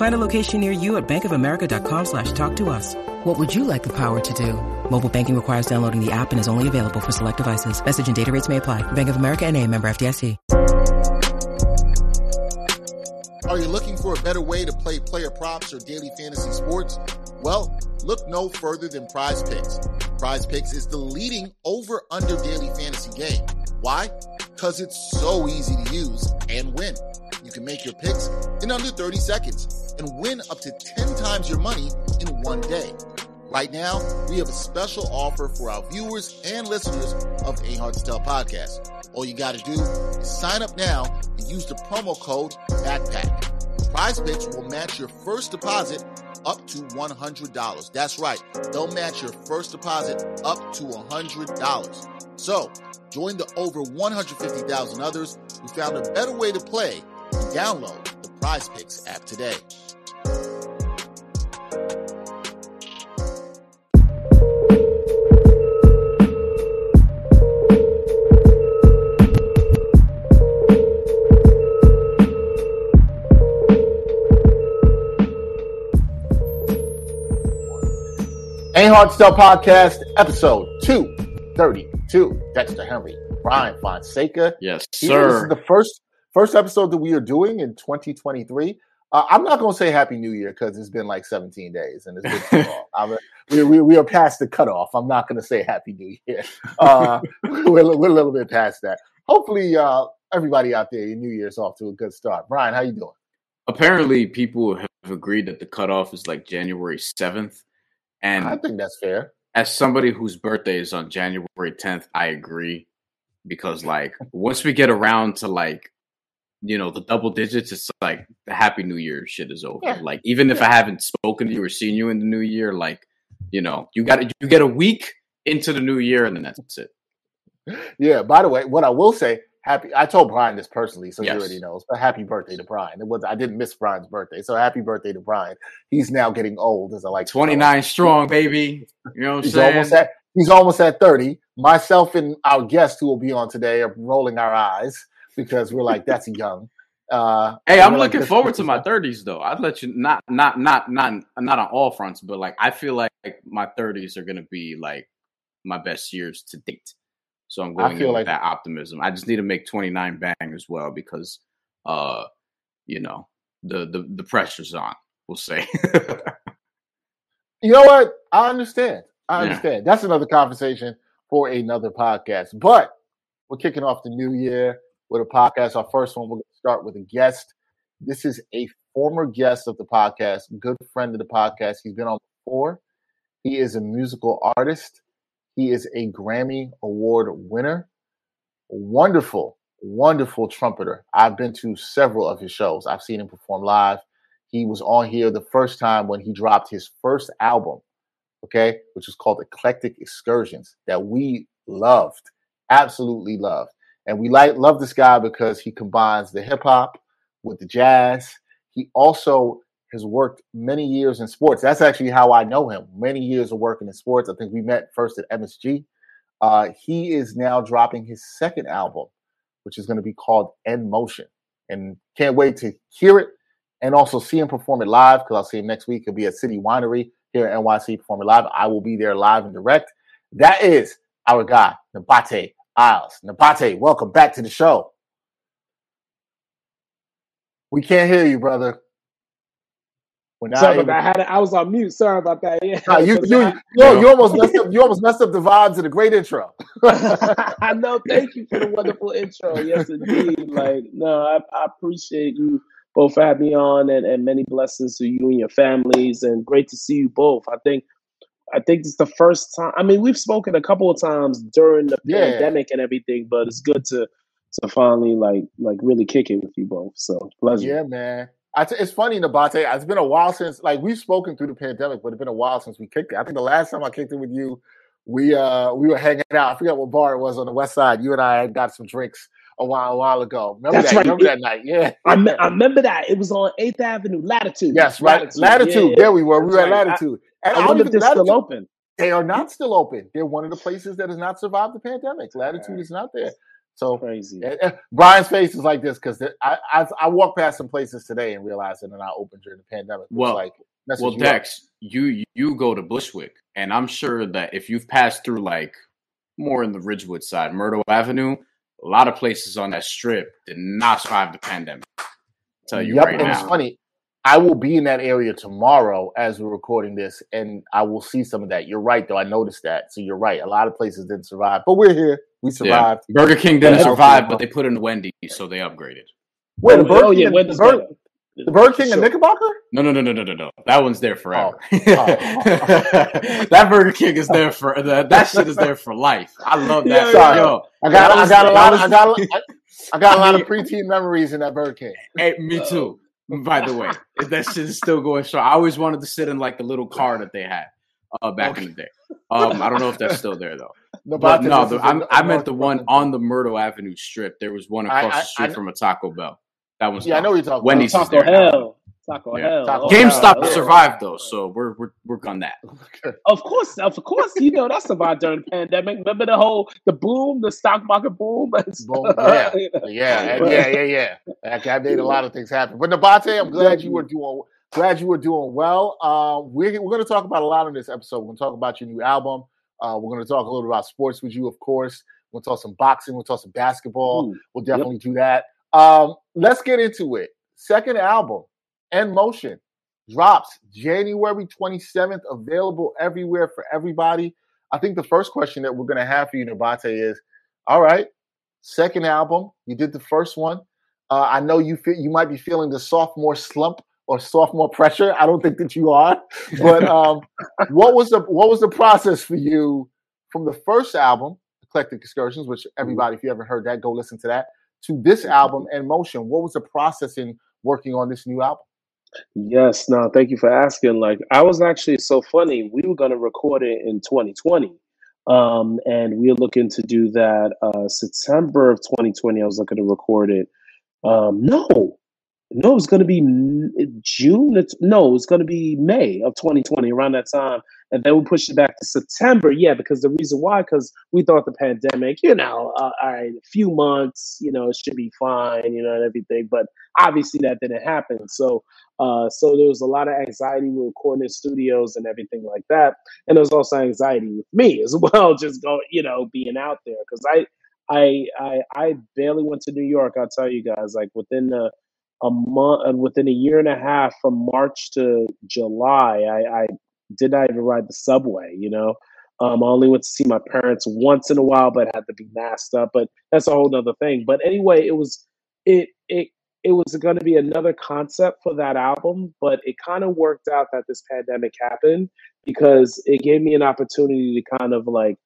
Find a location near you at bankofamerica.com slash talk to us. What would you like the power to do? Mobile banking requires downloading the app and is only available for select devices. Message and data rates may apply. Bank of America and a member FDIC. Are you looking for a better way to play player props or daily fantasy sports? Well, look no further than Prize Picks. Prize Picks is the leading over under daily fantasy game. Why? Because it's so easy to use and win. You can make your picks in under 30 seconds and win up to 10 times your money in one day. Right now, we have a special offer for our viewers and listeners of Ain't Hard to Tell podcast. All you got to do is sign up now and use the promo code BACKPACK. Prize Picks will match your first deposit up to $100. That's right. They'll match your first deposit up to $100. So, join the over 150,000 others who found a better way to play and download the Prize Picks app today. Ain't Hard Tell Podcast, episode 232. Dexter Henry, Brian Fonseca. Yes, sir. This is the first first episode that we are doing in 2023. Uh, I'm not going to say Happy New Year because it's been like 17 days and it's been too long. I'm, we, we, we are past the cutoff. I'm not going to say Happy New Year. Uh, we're, we're a little bit past that. Hopefully, uh, everybody out there, your New Year's off to a good start. Brian, how you doing? Apparently, people have agreed that the cutoff is like January 7th. And I think that's fair. As somebody whose birthday is on January 10th, I agree. Because, like, once we get around to like, you know, the double digits, it's like the Happy New Year shit is over. Yeah. Like, even if I haven't spoken to you or seen you in the new year, like, you know, you got you get a week into the new year, and then that's it. Yeah. By the way, what I will say, happy. I told Brian this personally, so Yes. he already knows. But happy birthday to Brian. It was I didn't miss Brian's birthday, so happy birthday to Brian. He's now getting old, as I like. to tell 29 strong, baby. You know what I'm He's saying? almost at he's almost at thirty. Myself and our guest who will be on today are rolling our eyes because we're like, that's young. Uh, Hey, I'm we're like, looking forward to my 30s though. I'd let you not not not not not on all fronts, but like I feel like my 30s are gonna be like my best years to date. So I'm I going feel in like- with that optimism. I just need to make 29 bang as well because uh you know the the the pressure's on. We'll say. You know what? I understand. I Yeah. understand. That's another conversation for another podcast. But we're kicking off the new year with a podcast. Our first one, we're going to start with a guest. This is a former guest of the podcast, good friend of the podcast. He's been on before. He is a musical artist. He is a Grammy Award winner. Wonderful, wonderful trumpeter. I've been to several of his shows. I've seen him perform live. He was on here the first time when he dropped his first album, okay, which is called Eclectic Excursions, that we loved, absolutely loved. And we like love this guy because he combines the hip hop with the jazz. He also has worked many years in sports. That's actually how I know him. Many years of working in sports. I think we met first at MSG. Uh, he is now dropping his second album, which is going to be called En Motion. And can't wait to hear it and also see him perform it live because I'll see him next week. He'll be at City Winery here at NYC performing live. I will be there live and direct. That is our guy, Nabate Isles. Nabate, welcome back to the show. We can't hear you, brother. When Sorry I, about that. I, had I was on mute. Sorry about that. Yeah. Nah, you, you, you, you, almost messed up. You almost messed up the vibes of the great intro. I know. Thank you for the wonderful intro. Yes, indeed. Like, no, I, I appreciate you both for having me on, and, and many blessings to you and your families. And great to see you both. I think I think it's the first time. I mean, we've spoken a couple of times during the yeah. pandemic and everything, but it's good to to finally like like really kick it with you both. So pleasure. Yeah, man. T- it's funny, Nabate. It's been a while since, like, we've spoken through the pandemic, but it's been a while since we kicked it. I think the last time I kicked it with you, we uh we were hanging out. I forget what bar it was on the west side. You and I got some drinks a while a while ago. Remember That's that? Right. Remember that night? Yeah, I, me- I remember that. It was on Eighth Avenue, Latitude. Yes, right. Latitude. Latitude. Yeah, There we were. We were at Latitude. I, and I, I wonder if they're still open. They are not still open. They're one of the places that has not survived the pandemic. Latitude is not there. So crazy. Eh, eh, Brian's face is like this because I, I I walked past some places today and realized that they're not open during the pandemic. Well, like well, Dex, you you go to Bushwick, and I'm sure that if you've passed through like more in the Ridgewood side, Myrtle Avenue, a lot of places on that strip did not survive the pandemic. I'll tell you yep, right and now. It's funny. I will be in that area tomorrow as we're recording this, and I will see some of that. You're right, though. I noticed that. So you're right. A lot of places didn't survive, but we're here. We survived. Yeah. Burger King didn't survive, but they put in Wendy, so they upgraded. Wait, the Burger oh, King, yeah, the, Burger, the Burger King sure. and Knickerbocker? No, no, no, no, no, no, no. That one's there forever. Oh. Oh. oh, oh. that Burger King is there for that. That shit is there for life. I love that. Yeah, Sorry, Yo, I got, I got a lot. Of, I got, I, I got a lot of preteen memories in that Burger King. Hey, me too. By the way, that shit is still going strong. I always wanted to sit in like the little car that they had uh, back okay. in the day. Um, I don't know if that's still there though. No, but no, the, I meant the one on the Myrtle Avenue strip. There was one across I, I, the street I, from a Taco Bell. That was yeah. I know you're talking. Wendy's about. Taco Hell. Taco yeah. Hell. Taco GameStop Hell. survived though, so we're we're we're on that. Of course, of course, you know that survived during the pandemic. Remember the whole the boom, the stock market boom. boom yeah, yeah, yeah, yeah, yeah. I made a lot of things happen. But Nabate, I'm glad you were doing glad you were doing well. Uh, we're we're going to talk about a lot in this episode. We're going to talk about your new album. Uh, we're going to talk a little about sports with you, of course. We'll talk some boxing. We'll talk some basketball. Ooh, we'll definitely yep. do that. Um, let's get into it. Second album, En Motion, drops January 27th, available everywhere for everybody. I think the first question that we're going to have for you, Nabate, is all right, second album, you did the first one. Uh, I know you feel, you might be feeling the sophomore slump or sophomore pressure. I don't think that you are. But um, what was the what was the process for you from the first album, Eclectic Excursions, which mm-hmm. everybody, if you haven't heard that, go listen to that, to this album En Motion? What was the process in working on this new album? Yes, no, thank you for asking. Like, I was actually so funny. We were going to record it in 2020. Um, and we are looking to do that uh, September of 2020. I was looking to record it. Um, no, no, it's going to be June. No, it's going to be May of 2020, around that time. And then we pushed it back to September. Yeah, because the reason why, because we thought the pandemic, you know, uh, all right, a few months, you know, it should be fine, you know, and everything. But obviously that didn't happen. So, uh, so there was a lot of anxiety. Were recording in studios and everything like that. And there was also anxiety with me as well, just going, you know, being out there. Because I, I, I, I barely went to New York. I'll tell you guys, like within the a month uh, within a year and a half from March to July, I, I did not even ride the subway. You know, um, I only went to see my parents once in a while, but had to be masked up. But that's a whole other thing. But anyway, it was it it it was going to be another concept for that album, but it kind of worked out that this pandemic happened because it gave me an opportunity to kind of like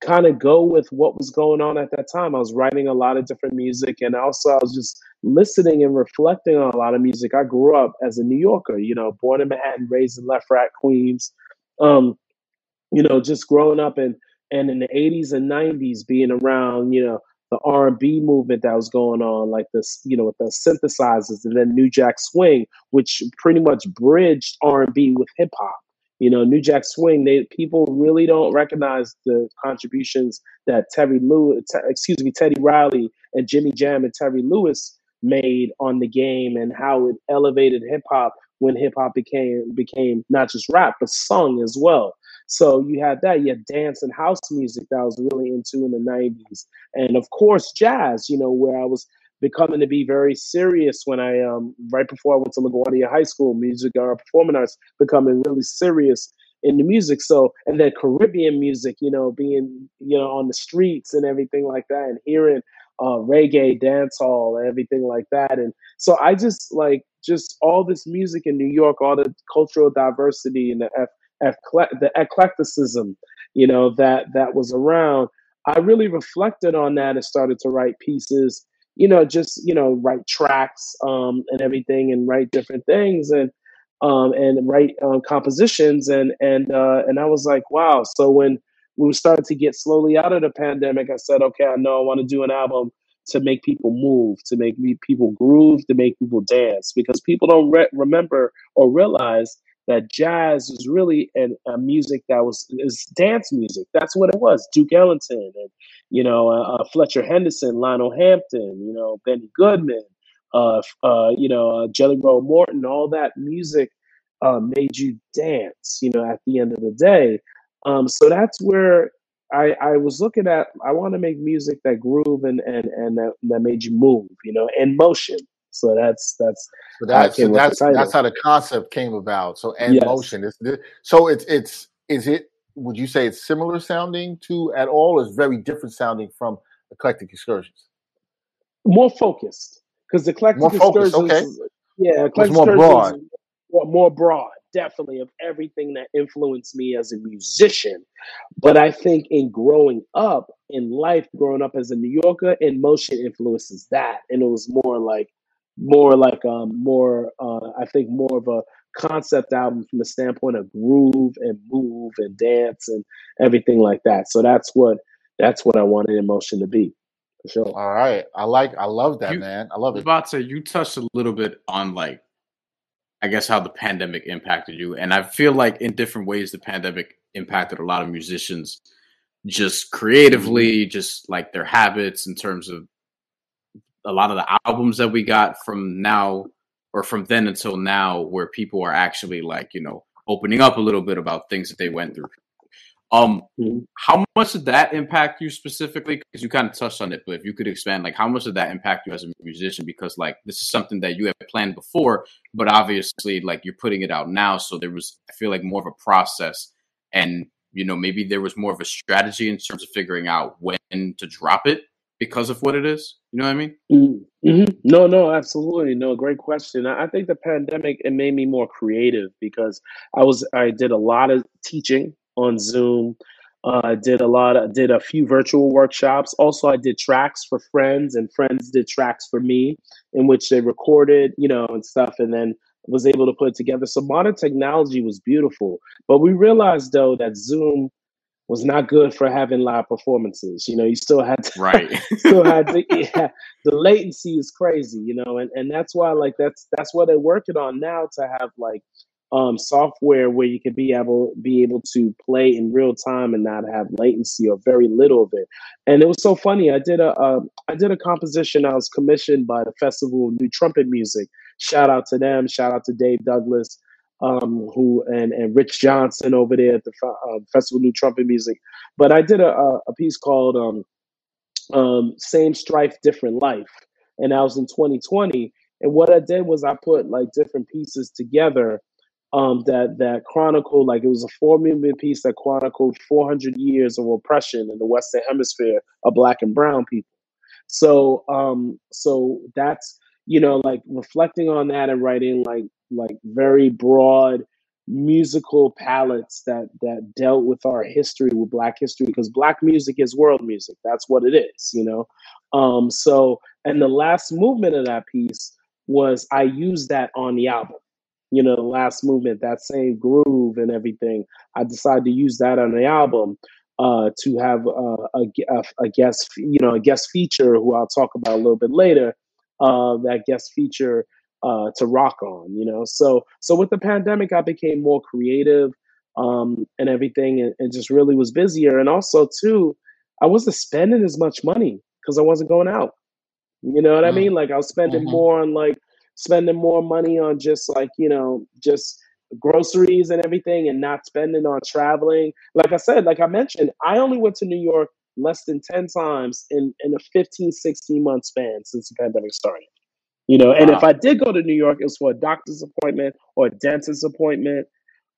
kind of go with what was going on at that time. I was writing a lot of different music and also I was just listening and reflecting on a lot of music. I grew up as a New Yorker, you know, born in Manhattan, raised in LeFrak, Queens. Um, you know, just growing up and and in the 80s and 90s being around, you know, the R&B movement that was going on like this, you know, with the synthesizers and then New Jack Swing, which pretty much bridged R&B with hip hop you know, New Jack Swing, they people really don't recognize the contributions that Terry Lewis, excuse me, Teddy Riley and Jimmy Jam and Terry Lewis made on the game and how it elevated hip hop when hip hop became became not just rap but sung as well. So you had that, you had dance and house music that I was really into in the 90s. And of course jazz, you know, where I was becoming to be very serious when I um right before I went to LaGuardia High School, music or uh, performing arts, becoming really serious in the music. So and then Caribbean music, you know, being you know on the streets and everything like that, and hearing uh, reggae, dancehall, everything like that. And so I just like just all this music in New York, all the cultural diversity and the the eclecticism, you know, that that was around. I really reflected on that and started to write pieces, you know, just you know, write tracks um, and everything, and write different things and um, and write um, compositions and and uh, and I was like, wow. So when we started to get slowly out of the pandemic, I said, okay, I know I want to do an album to make people move, to make people groove, to make people dance, because people don't re- remember or realize that jazz is really an, a music that was is dance music. That's what it was. Duke Ellington and you know uh, uh, Fletcher Henderson, Lionel Hampton, you know Benny Goodman, uh, uh, you know uh, Jelly Roll Morton. All that music uh, made you dance. You know, at the end of the day. Um, so that's where I, I was looking at. I want to make music that groove and and and that, that made you move. You know, and motion. So that's that's so that's so that's that's how the concept came about. So and yes. motion. It's, so it's it's is it? Would you say it's similar sounding to at all? Or is very different sounding from eclectic excursions? More focused because eclectic more focused, excursions. Okay. Yeah, eclectic more broad. More, more broad, definitely of everything that influenced me as a musician. But I think in growing up in life, growing up as a New Yorker, in motion influences that, and it was more like more like um more uh I think more of a concept album from the standpoint of groove and move and dance and everything like that. So that's what that's what I wanted En Motion to be. For sure. All right. I like I love that, you, man. I love it. About to you touched a little bit on like I guess how the pandemic impacted you. And I feel like in different ways the pandemic impacted a lot of musicians just creatively, mm-hmm. just like their habits in terms of a lot of the albums that we got from now or from then until now where people are actually like you know opening up a little bit about things that they went through um mm-hmm. how much did that impact you specifically because you kind of touched on it but if you could expand like how much did that impact you as a musician because like this is something that you had planned before but obviously like you're putting it out now so there was i feel like more of a process and you know maybe there was more of a strategy in terms of figuring out when to drop it because of what it is? You know what I mean? Mm-hmm. mm-hmm. No, no, absolutely. No, great question. I think the pandemic it made me more creative because I was I did a lot of teaching on Zoom. Uh, I did a lot. Of, did a few virtual workshops. Also, I did tracks for friends, and friends did tracks for me, in which they recorded, you know, and stuff, and then was able to put it together. So modern technology was beautiful, but we realized though that Zoom was not good for having live performances. You know, you still had to, right. still had to, yeah, the latency is crazy. You know, and and that's why like that's that's what they're working on now to have like um, software where you can be able be able to play in real time and not have latency or very little of it. And it was so funny. I did a uh, I did a composition. I was commissioned by the Festival of New Trumpet Music. Shout out to them. Shout out to Dave Douglas um, who and and Rich Johnson over there at the uh, Festival of New Trumpet Music. But I did a, a piece called um, um, "Same Strife, Different Life," and that was in 2020. And what I did was I put like different pieces together um, that that chronicle like it was a four movement piece that chronicled 400 years of oppression in the Western Hemisphere of Black and Brown people. So um, so that's you know like reflecting on that and writing like like very broad musical palettes that that dealt with our history with black history because black music is world music. That's what it is you know? Um so and the last movement of that piece was i used that on the album you know the last movement that same groove and everything i decided to use that on the album uh to have uh, a, a, a guest you know a guest feature who i'll talk about a little bit later uh that guest feature uh, to rock on, you know. So so with the pandemic, I became more creative um, and everything, and, and just really was busier. And also too, I wasn't spending as much money because I wasn't going out. You know what mm-hmm. I mean? Like I was spending mm-hmm. more on like spending more money on just like you know just groceries and everything, and not spending on traveling. Like I said, like I mentioned, I only went to New York less than 10 times in, in a 15, 16 month span since the pandemic started. You know, and wow. if I did go to New York, it was for a doctor's appointment or a dentist appointment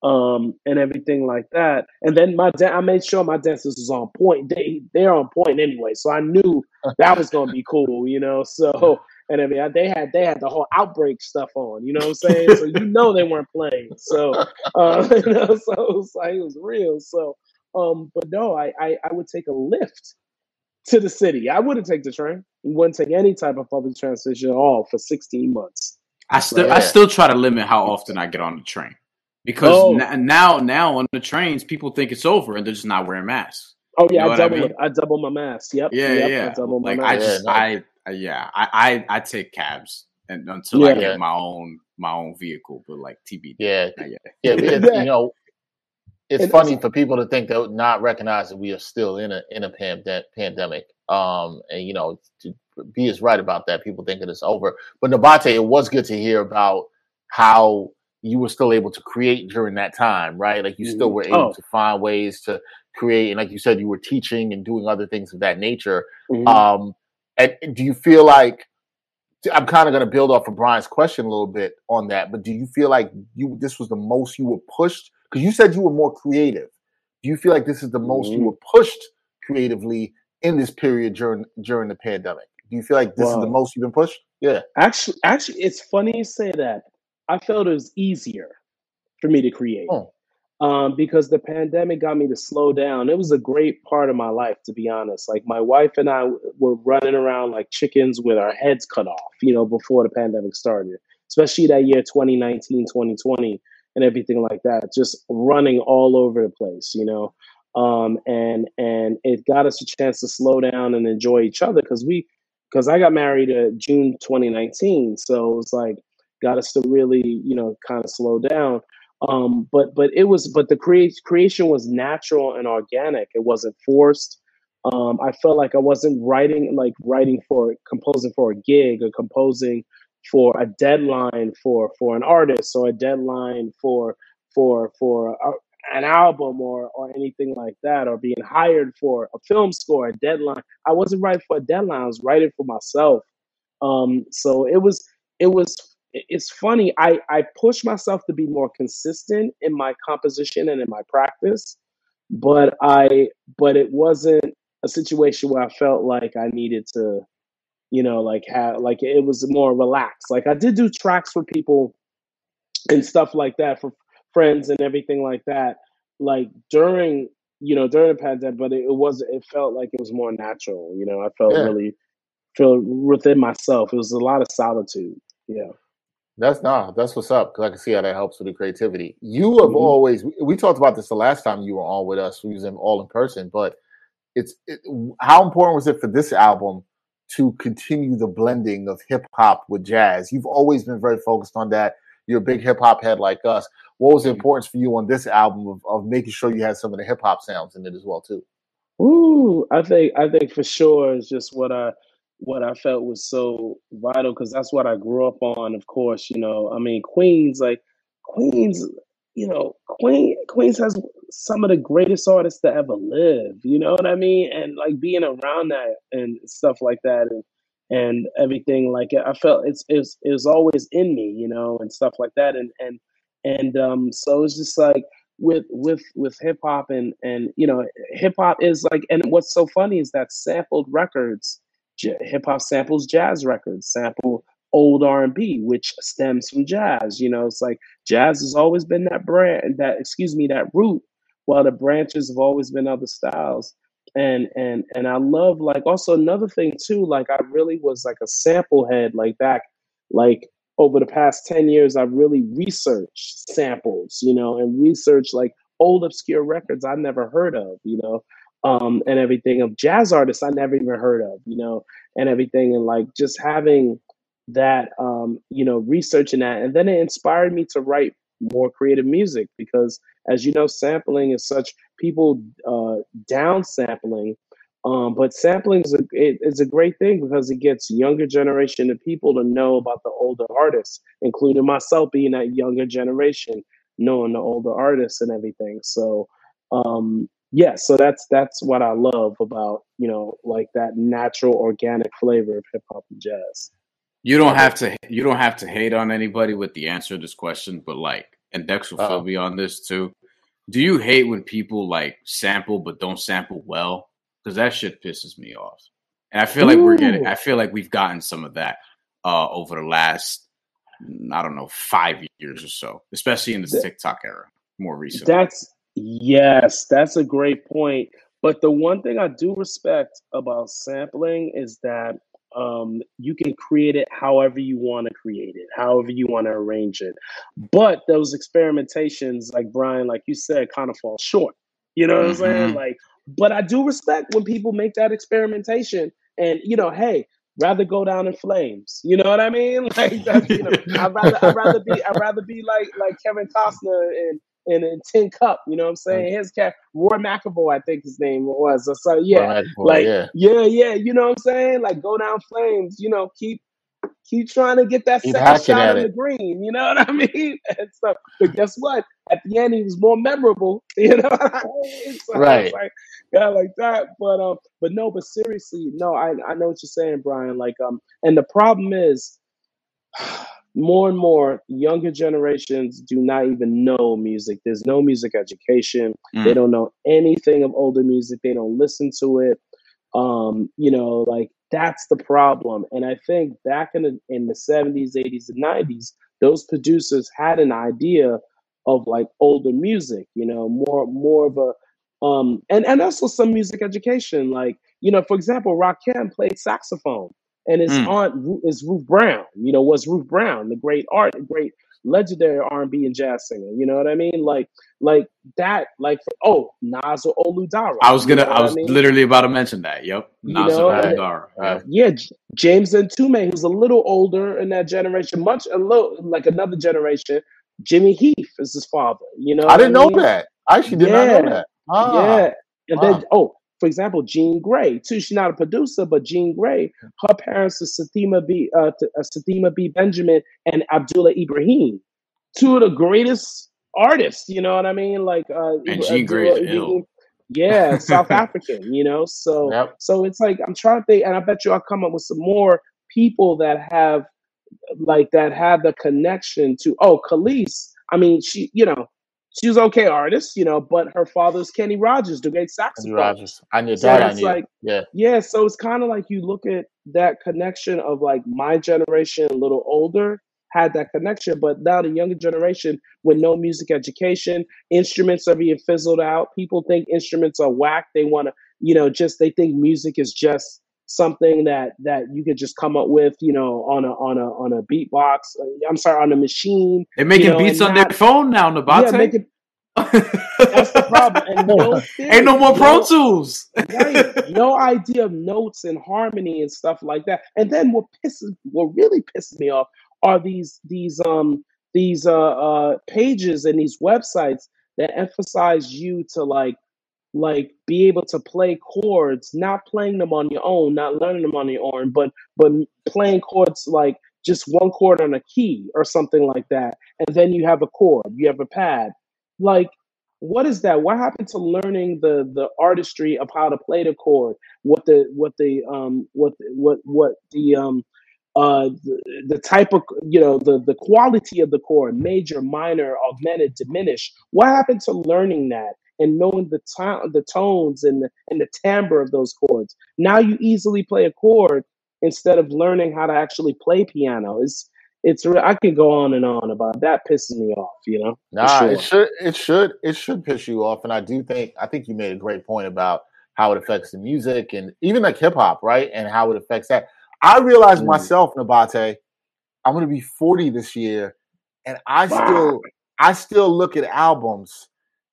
um, and everything like that. And then my de- I made sure my dentist was on point. They they're on point anyway, so I knew that was gonna be cool, you know. So and I mean they had they had the whole outbreak stuff on, you know what I'm saying? so you know they weren't playing. So uh, you know, so it was like it was real. So um, but no, I, I I would take a lift to the city. I wouldn't take the train. Wouldn't take any type of public transportation at all for 16 months. I still I still try to limit how often I get on the train because oh. n- now now on the trains people think it's over and they're just not wearing masks. Oh yeah, you know I double I mean? I double my mask. Yep. Yeah, yep, yeah. I double like I just I, I yeah I, I I take cabs and until yeah. I get my own my own vehicle, but like TBD. Yeah, yeah, yeah. you know, it's and funny for people to think that not recognize that we are still in a in a pand- pandemic. Um, and you know, to be is right about that. People thinking it's over, but Nabate, it was good to hear about how you were still able to create during that time, right? Like you still mm-hmm. were able oh. to find ways to create, and like you said, you were teaching and doing other things of that nature. Mm-hmm. Um, and do you feel like I'm kind of going to build off of Brian's question a little bit on that, but do you feel like you this was the most you were pushed because you said you were more creative. Do you feel like this is the most mm-hmm. you were pushed creatively in this period during during the pandemic? Do you feel like this wow. is the most you've been pushed? Yeah. Actually, actually, it's funny you say that. I felt it was easier for me to create. Oh. Um, because the pandemic got me to slow down. It was a great part of my life, to be honest. Like my wife and I were running around like chickens with our heads cut off, you know, before the pandemic started, especially that year 2019, 2020 and everything like that, just running all over the place, you know. Um, and and it got us a chance to slow down and enjoy each other because we because I got married in June 2019, so it was like got us to really you know kind of slow down. Um, but but it was but the create creation was natural and organic. It wasn't forced. Um, I felt like I wasn't writing like writing for composing for a gig or composing for a deadline for for an artist or a deadline for for for a, an album or or anything like that or being hired for a film score a deadline i wasn't writing for a deadline i was writing for myself um so it was it was it's funny i i pushed myself to be more consistent in my composition and in my practice but i but it wasn't a situation where i felt like i needed to you know, like how like it was more relaxed. Like I did do tracks for people and stuff like that for friends and everything like that. Like during you know during the pandemic, but it, it was it felt like it was more natural. You know, I felt yeah. really feel within myself. It was a lot of solitude. Yeah. That's nah, that's what's up because I can see how that helps with the creativity. You have mm-hmm. always we talked about this the last time you were on with us. We was in all in person, but it's it, how important was it for this album to continue the blending of hip hop with jazz. You've always been very focused on that. You're a big hip hop head like us. What was the mm-hmm. importance for you on this album of, of making sure you had some of the hip hop sounds in it as well too? Ooh, I think I think for sure is just what I what I felt was so vital because that's what I grew up on. Of course, you know, I mean Queens, like Queens you know, Queen Queens has some of the greatest artists to ever live. You know what I mean? And like being around that and stuff like that, and and everything like I felt it's it's it's always in me, you know, and stuff like that. And and and um, so it's just like with with with hip hop and and you know, hip hop is like, and what's so funny is that sampled records, hip hop samples jazz records, sample old R&B, which stems from jazz. You know, it's like jazz has always been that brand, that excuse me, that root, while the branches have always been other styles. And and and I love like also another thing too, like I really was like a sample head, like back like over the past 10 years, I've really researched samples, you know, and researched like old obscure records I've never heard of, you know, um, and everything of jazz artists I never even heard of, you know, and everything. And like just having that um, you know researching that and then it inspired me to write more creative music because as you know sampling is such people uh, down sampling um, but sampling is a, it, is a great thing because it gets younger generation of people to know about the older artists including myself being that younger generation knowing the older artists and everything so um, yeah, so that's that's what I love about you know like that natural organic flavor of hip hop and jazz. You don't have to you don't have to hate on anybody with the answer to this question, but like, and Dex will fill me on this too. Do you hate when people like sample but don't sample well? Because that shit pisses me off. And I feel like Ooh. we're getting I feel like we've gotten some of that uh over the last I don't know, five years or so, especially in the TikTok era, more recently. That's yes, that's a great point. But the one thing I do respect about sampling is that um, you can create it however you want to create it, however you want to arrange it. But those experimentations, like Brian, like you said, kind of fall short. You know what mm-hmm. I'm saying? Mm-hmm. Like, but I do respect when people make that experimentation. And you know, hey, rather go down in flames. You know what I mean? Like, that's, you know, I'd rather I'd rather be I'd rather be like like Kevin Costner and in a tin cup. You know what I'm saying? His cat, Roy McAvoy, I think his name was. So, so yeah, like yeah. yeah, yeah. You know what I'm saying? Like go down flames. You know, keep keep trying to get that keep second shot in the green. You know what I mean? And so, but guess what? At the end, he was more memorable. You know, so right? Like, yeah, like that. But um, but no, but seriously, no. I I know what you're saying, Brian. Like um, and the problem is more and more younger generations do not even know music. There's no music education. Mm. They don't know anything of older music. They don't listen to it. Um, you know, like that's the problem. And I think back in the in the 70s, 80s, and 90s, those producers had an idea of like older music, you know, more more of a um and, and also some music education. Like, you know, for example, Rakim played saxophone and his mm. aunt is Ruth Brown. You know, was Ruth Brown, the great art, great legendary R and B and jazz singer. You know what I mean? Like, like that. Like, oh, Nas or Olu Dara. I was gonna. You know I was I mean? literally about to mention that. Yep, Nas you know, or Olu Dara. Right. Yeah, James Mtume, who's a little older in that generation, much a little like another generation. Jimmy Heath is his father. You know, I didn't I mean? know that. I actually did yeah. not know that. Ah, yeah, and wow. then oh, for example, Jean Grae, too. She's not a producer, but Jean Grae, her parents are Sathima Bea, uh, uh, Sathima Bea Benjamin and Abdullah Ibrahim, two of the greatest artists. You know what I mean? Like, uh, and Jean Grae. Yeah, South African. You know, so yep. so it's like I'm trying to think, and I bet you I'll come up with some more people that have like that have the connection to. Oh, Kelis. I mean, she, you know, she was okay artist, you know, but her father's Kenny Rogers, the great saxophone. Kenny Rogers. I knew so that. I knew. Like, yeah. Yeah. So it's kind of like you look at that connection of like my generation, a little older, had that connection, but now the younger generation with no music education, instruments are being fizzled out. People think instruments are whack. They want to, you know, just they think music is just something that that you could just come up with, you know, on a on a on a beatbox. Uh, I'm sorry, on a machine. They're making you know, beats on not, their phone now, Nabate. Yeah, making, that's the problem. And no Ain't no more Pro Tools. right. No idea of notes and harmony and stuff like that. And then what pisses what really pisses me off are these these um these uh uh pages and these websites that emphasize you to like like be able to play chords, not playing them on your own, not learning them on your own, but but playing chords like just one chord on a key or something like that. And then you have a chord, you have a pad. Like what is that? What happened to learning the the artistry of how to play the chord? What the what the um what what what the um uh the, the type of you know the the quality of the chord major minor augmented diminished what happened to learning that and knowing the to- the tones and the, and the timbre of those chords. Now you easily play a chord instead of learning how to actually play piano. It's it's I could go on and on about that. Pisses me off, you know. Nah, sure. it should it should it should piss you off, and I do think I think you made a great point about how it affects the music and even like hip hop, right? And how it affects that. I realized mm. myself, Nabate, I'm going to be 40 this year, and I wow. still I still look at albums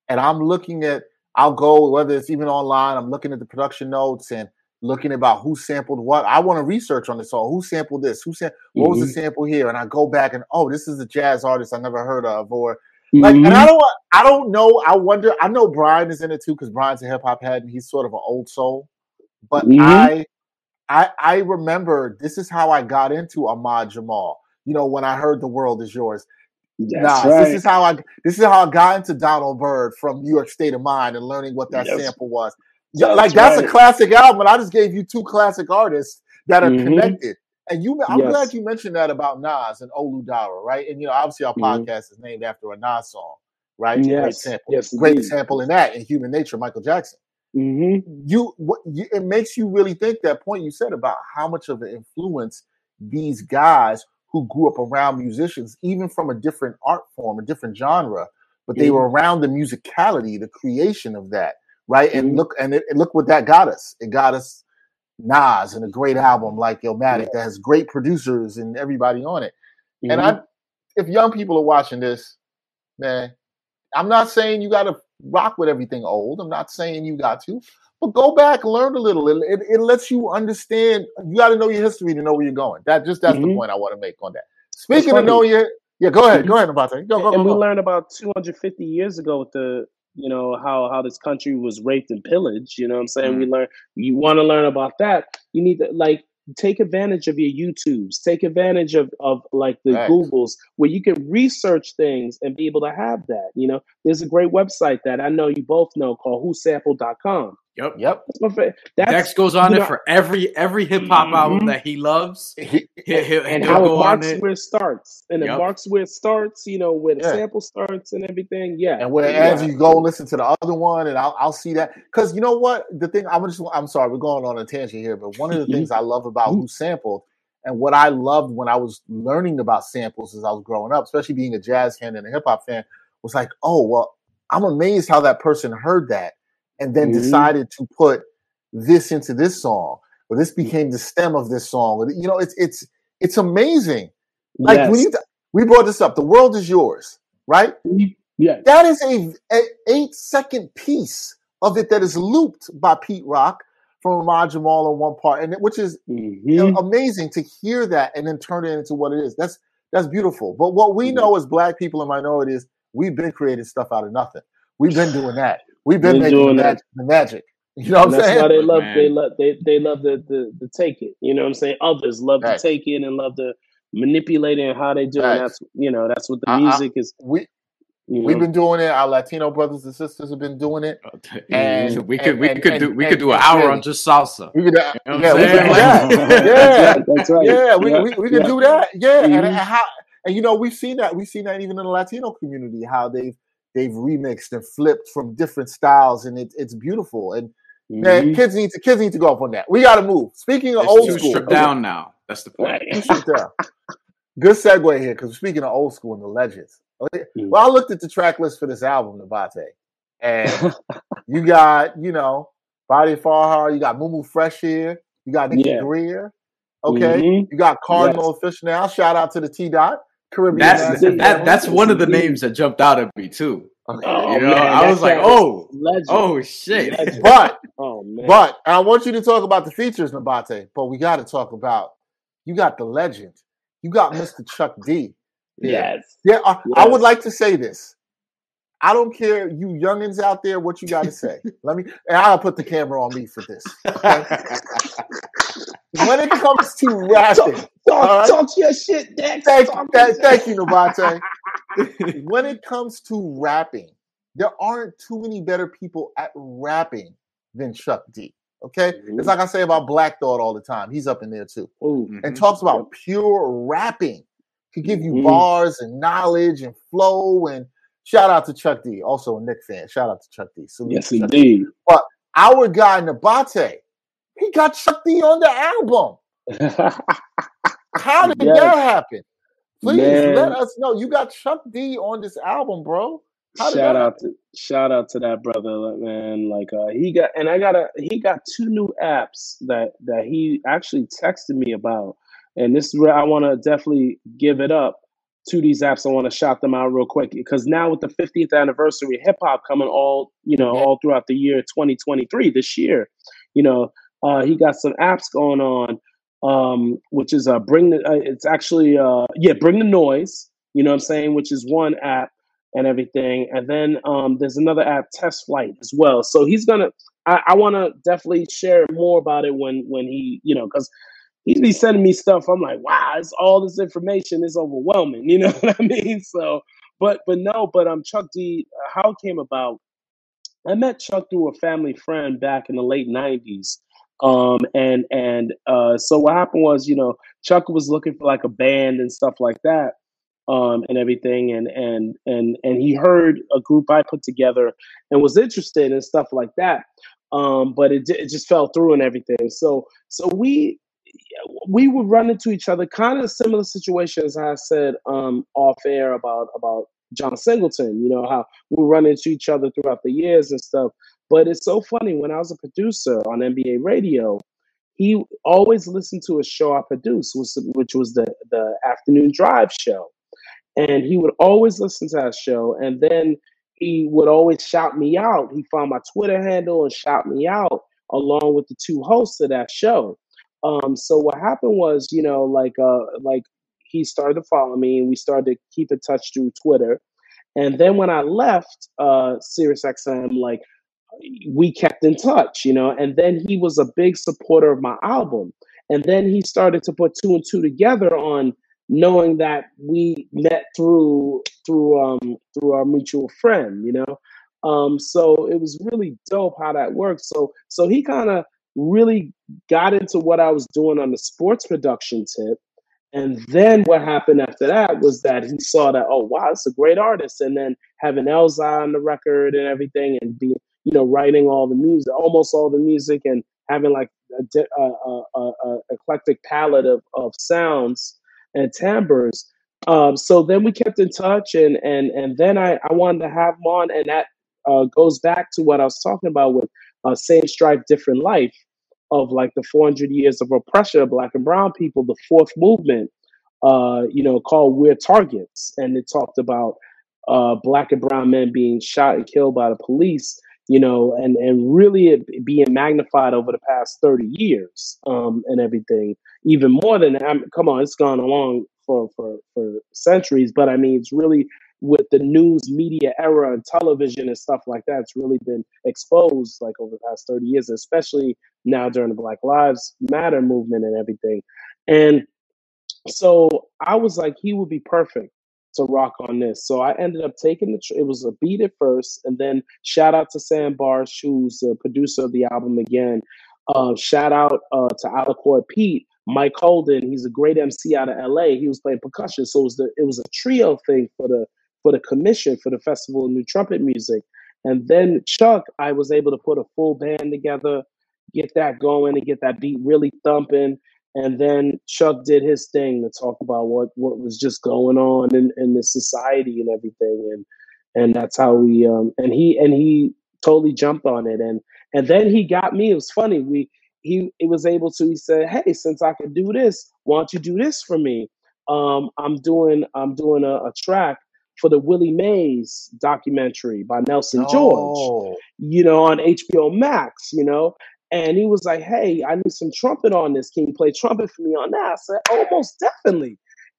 and I'm looking at I'll go whether it's even online. I'm looking at the production notes and looking about who sampled what. I want to research on this song. Who sampled this? Who sam- What mm-hmm. was the mm-hmm. sample here? And I go back and oh, this is a jazz artist I never heard of, or like. Mm-hmm. And I don't, I don't know. I wonder. I know Brian is in it too because Brian's a hip hop head and he's sort of an old soul. But mm-hmm. I, I, I remember this is how I got into Ahmad Jamal. You know, when I heard "The World Is Yours," That's right. This is how I this is how I got into Donald Byrd from New York State of Mind and learning what that yes. sample was. That's like that's right. a classic album. And I just gave you two classic artists that are mm-hmm. connected. And you, I'm yes. glad you mentioned that about Nas and Olu Dara, right? And you know, obviously our mm-hmm. podcast is named after a Nas song, right? Yes. Great sample, yes, great indeed. sample in that in Human Nature, Michael Jackson. Mm-hmm. You, what, you, it makes you really think that point you said about how much of an influence these guys who grew up around musicians, even from a different art form, a different genre, but they mm-hmm. were around the musicality, the creation of that, right? Mm-hmm. And look, and, it, and look what that got us. It got us Nas and a great album like Illmatic yeah. that has great producers and everybody on it. Mm-hmm. And I, if young people are watching this, man, I'm not saying you got to rock with everything old. I'm not saying you got to, but go back, learn a little. It, it, it lets you understand. You got to know your history to know where you're going. That just that's mm-hmm. the point I want to make on that. Speaking of knowing your, yeah, go ahead, go ahead, about that. Go, go, and go, we learned about 250 years ago with the you know how how this country was raped and pillaged you know what i'm saying mm. we learn you want to learn about that you need to like take advantage of your youtubes take advantage of of like the right. googles where you can research things and be able to have that you know there's a great website that i know you both know called whosampled.com Yep. Yep. That's my That's, Dex goes on it know, for every every hip hop mm-hmm. album that he loves. He, he, he, and how it marks it. where it starts. And yep. it marks where it starts, you know, where the yeah. sample starts and everything. Yeah. And where yeah. as you go listen to the other one and I'll I'll see that. Because you know what? The thing I'm just I'm sorry, we're going on a tangent here, but one of the things I love about mm-hmm. who sampled and what I loved when I was learning about samples as I was growing up, especially being a jazz fan and a hip hop fan, was like, oh well, I'm amazed how that person heard that and then mm-hmm. decided to put this into this song, or this became the stem of this song. You know, it's it's it's amazing. Like yes. you we brought this up, the world is yours, right? Yeah, that is a, a eight second piece of it that is looped by Pete Rock from Ahmad Jamal on one part, and which is mm-hmm. amazing to hear that and then turn it into what it is. That's that's beautiful. But what we mm-hmm. know as Black people and minorities, we've been creating stuff out of nothing. We've been doing that. We've been making the magic, the magic. You know what I'm that's saying? That's why they love Man. they love they they love to, to, to take it. You know what I'm saying? Others love right. to take it and love to manipulate it and how they do it. Right. That's you know that's what the music is. We you We've been doing it. Our Latino brothers and sisters have been doing it, oh, and we could and, we and, could and, do we could do an hour on just salsa. We could, uh, you know yeah, we could do that. yeah, that's right. Yeah, we yeah. we, we could yeah. do that. Yeah, mm-hmm. and, how and you know we've seen that we've seen that even in the Latino community how they've they've remixed and flipped from different styles, and it, it's beautiful. And mm-hmm. man, kids need to kids need to go up on that. We got to move. Speaking of it's old school, stripped down now. That's the point. down. Good segue here because speaking of old school and the legends. Mm-hmm. Well, I looked at the track list for this album, Nabate, and you got you know Body Farhar, you got Mumu Fresh here, you got Nicky yeah. Greer. Okay, mm-hmm. you got Kardinal yes. Fish now. Shout out to the T Dot. Caribbean. That's that, that's one of the names that jumped out at me too. Okay. Oh, you know, man, I was like, oh, legend. oh shit. Legend. But oh man. But I want you to talk about the features, Nabate. But we got to talk about you got the legend. You got Mr. Chuck D. Yes. Yeah. I, yes. I would like to say this. I don't care, you youngins out there, what you got to say. Let me, and I'll put the camera on me for this. Okay? when it comes to rapping, talk, talk, right? talk your shit, Dex. Thank, thank, thank you, Nabate. when it comes to rapping, there aren't too many better people at rapping than Chuck D. Okay, mm-hmm. it's like I say about Black Thought all the time. He's up in there too, mm-hmm. and talks about pure rapping. Could give you mm-hmm. bars and knowledge and flow and Shout out to Chuck D, also a Knick fan. Shout out to Chuck D. Salute yes, Chuck indeed. D. But our guy Nabate, he got Chuck D on the album. How did yes. that happen? Please Man. let us know. You got Chuck D on this album, bro. shout out to shout out to that brother, man. Like uh, he got, and I got a he got two new apps that that he actually texted me about, and this is where I want to definitely give it up to these apps. I want to shout them out real quick because now with the 50th anniversary hip hop coming all you know all throughout the year 2023 this year, you know uh, he got some apps going on, um, which is uh, bring the uh, it's actually uh, yeah bring the noise. You know what I'm saying, which is one app and everything, and then um, there's another app Test Flight as well. So he's gonna. I, I want to definitely share more about it when when he you know because he'd be sending me stuff. I'm like, wow, it's all this information is overwhelming. You know what I mean? So, but but no, but um, Chuck D, how it came about. I met Chuck through a family friend back in the late '90s. Um, and and uh, so what happened was, you know, Chuck was looking for like a band and stuff like that, um, and everything, and and and and he heard a group I put together and was interested in stuff like that. Um, but it it just fell through and everything. So so we we would run into each other, kind of similar situations. I said um, off air about about John Singleton. You know how we run into each other throughout the years and stuff. But it's so funny when I was a producer on NBA radio, he always listened to a show I produced, which was the the afternoon drive show, and he would always listen to that show, and then he would always shout me out. He found my Twitter handle and shout me out along with the two hosts of that show. Um, so what happened was, you know, like uh, like he started to follow me, and we started to keep in touch through Twitter. And then when I left uh, SiriusXM, like we kept in touch, you know. And then he was a big supporter of my album. And then he started to put two and two together on knowing that we met through through um through our mutual friend, you know. Um, so it was really dope how that worked. So so he kind of really got into what I was doing on the sports production tip. And then what happened after that was that he saw that, oh wow, it's a great artist. And then having Elzhi on the record and everything and being, you know, writing all the music, almost all the music and having like a, a, a, a eclectic palette of, of sounds and timbres. Um, so then we kept in touch and and and then I, I wanted to have him on and that uh, goes back to what I was talking about with uh, same stripe, different life of like the 400 years of oppression of black and brown people, the fourth movement, uh, you know, called We're Targets. And it talked about uh, black and brown men being shot and killed by the police, you know, and, and really it being magnified over the past 30 years um, and everything. Even more than I mean, come on, it's gone along for, for, for centuries, but I mean, it's really with the news media era and television and stuff like that, it's really been exposed like over the past 30 years, especially now during the Black Lives Matter movement and everything. And so I was like, he would be perfect to rock on this. So I ended up taking the, tr- it was a beat at first, and then shout out to Sam Barsh, who's the producer of the album again. Uh, shout out uh, to Aliquot Pete, Mike Holden. He's a great MC out of LA. He was playing percussion, so it was the it was a trio thing for the for the commission for the Festival of New Trumpet Music. And then Chuck, I was able to put a full band together, get that going, and get that beat really thumping. And then Chuck did his thing to talk about what, what was just going on in, in the society and everything. And and that's how we um and he and he totally jumped on it. And and then he got me. It was funny. We he, he was able to, he said, Hey, since I can do this, why don't you do this for me? Um, I'm doing I'm doing a, a track for the Willie Mays documentary by Nelson George, oh. you know, on HBO Max, you know. And he was like, Hey, I need some trumpet on this. Can you play trumpet for me on that? I said, Almost definitely.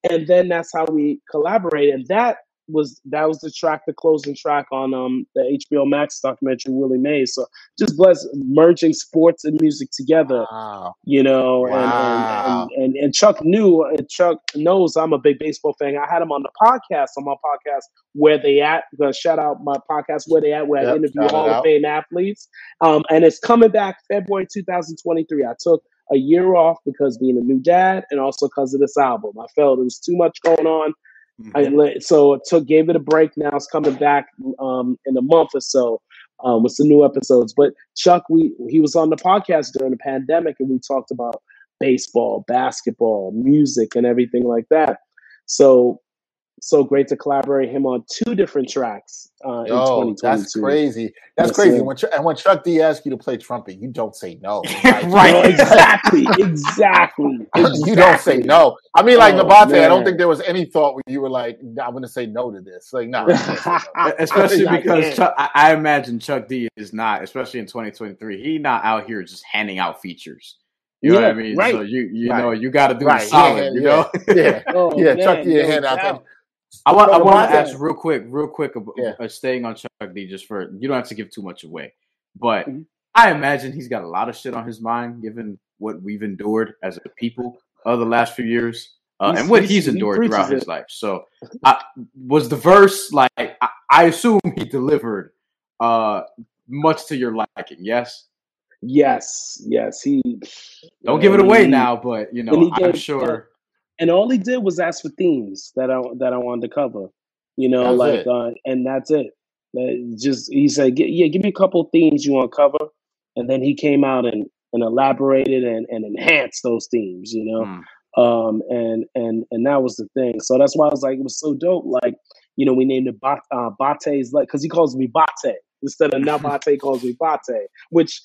And then that's how we collaborated. And that was that was the track, the closing track on um the HBO Max documentary Willie Mays. So just bless merging sports and music together. Wow. You know, wow. and, and, and and Chuck knew and Chuck knows I'm a big baseball fan. I had him on the podcast on my podcast where they at. Because shout out my podcast where they at where yep, I interview Hall of Fame athletes. Um and it's coming back February 2023. I took a year off because being a new dad and also because of this album. I felt it was too much going on. Mm-hmm. I so took gave it a break. Now it's coming back um, in a month or so um, with some new episodes. But Chuck, we he was on the podcast during the pandemic, and we talked about baseball, basketball, music, and everything like that. So so great to collaborate him on two different tracks uh, Yo, That's crazy. That's yes, crazy. When, and when Chuck D asks you to play trumpet, you don't say no. Like, right? exactly. Exactly. you don't say no. I mean, like oh, Nabate, I don't think there was any thought where you were like, "I'm going to say no to this." Like, no. no. especially because Chuck, I imagine Chuck D is not, especially in 2023, he not out here just handing out features. You know yeah, what I mean? Right. So you you right. know you got to do right. solid. Yeah, you know? yeah, oh, yeah. Chuck D hand out. I want I want to ask real quick, real quick, yeah. uh, staying on Chuck D. Just for you don't have to give too much away, but mm-hmm. I imagine he's got a lot of shit on his mind, given what we've endured as a people of the last few years uh, and what he's endured he throughout his life. So, I, was the verse like I, I assume he delivered uh, much to your liking? Yes. Yes, yes. He don't give it away he, now, but you know, I'm sure. And all he did was ask for themes that I that I wanted to cover. You know, that's like, uh, and that's it. That just he said, "Yeah, give me a couple themes you want to cover," and then he came out and and elaborated and, and enhanced those themes. You know, mm. Um, and and and that was the thing. So that's why I was like, it was so dope. Like, you know, we named it Bat, uh, Bate's like because he calls me Bate instead of now Bate calls me Bate, which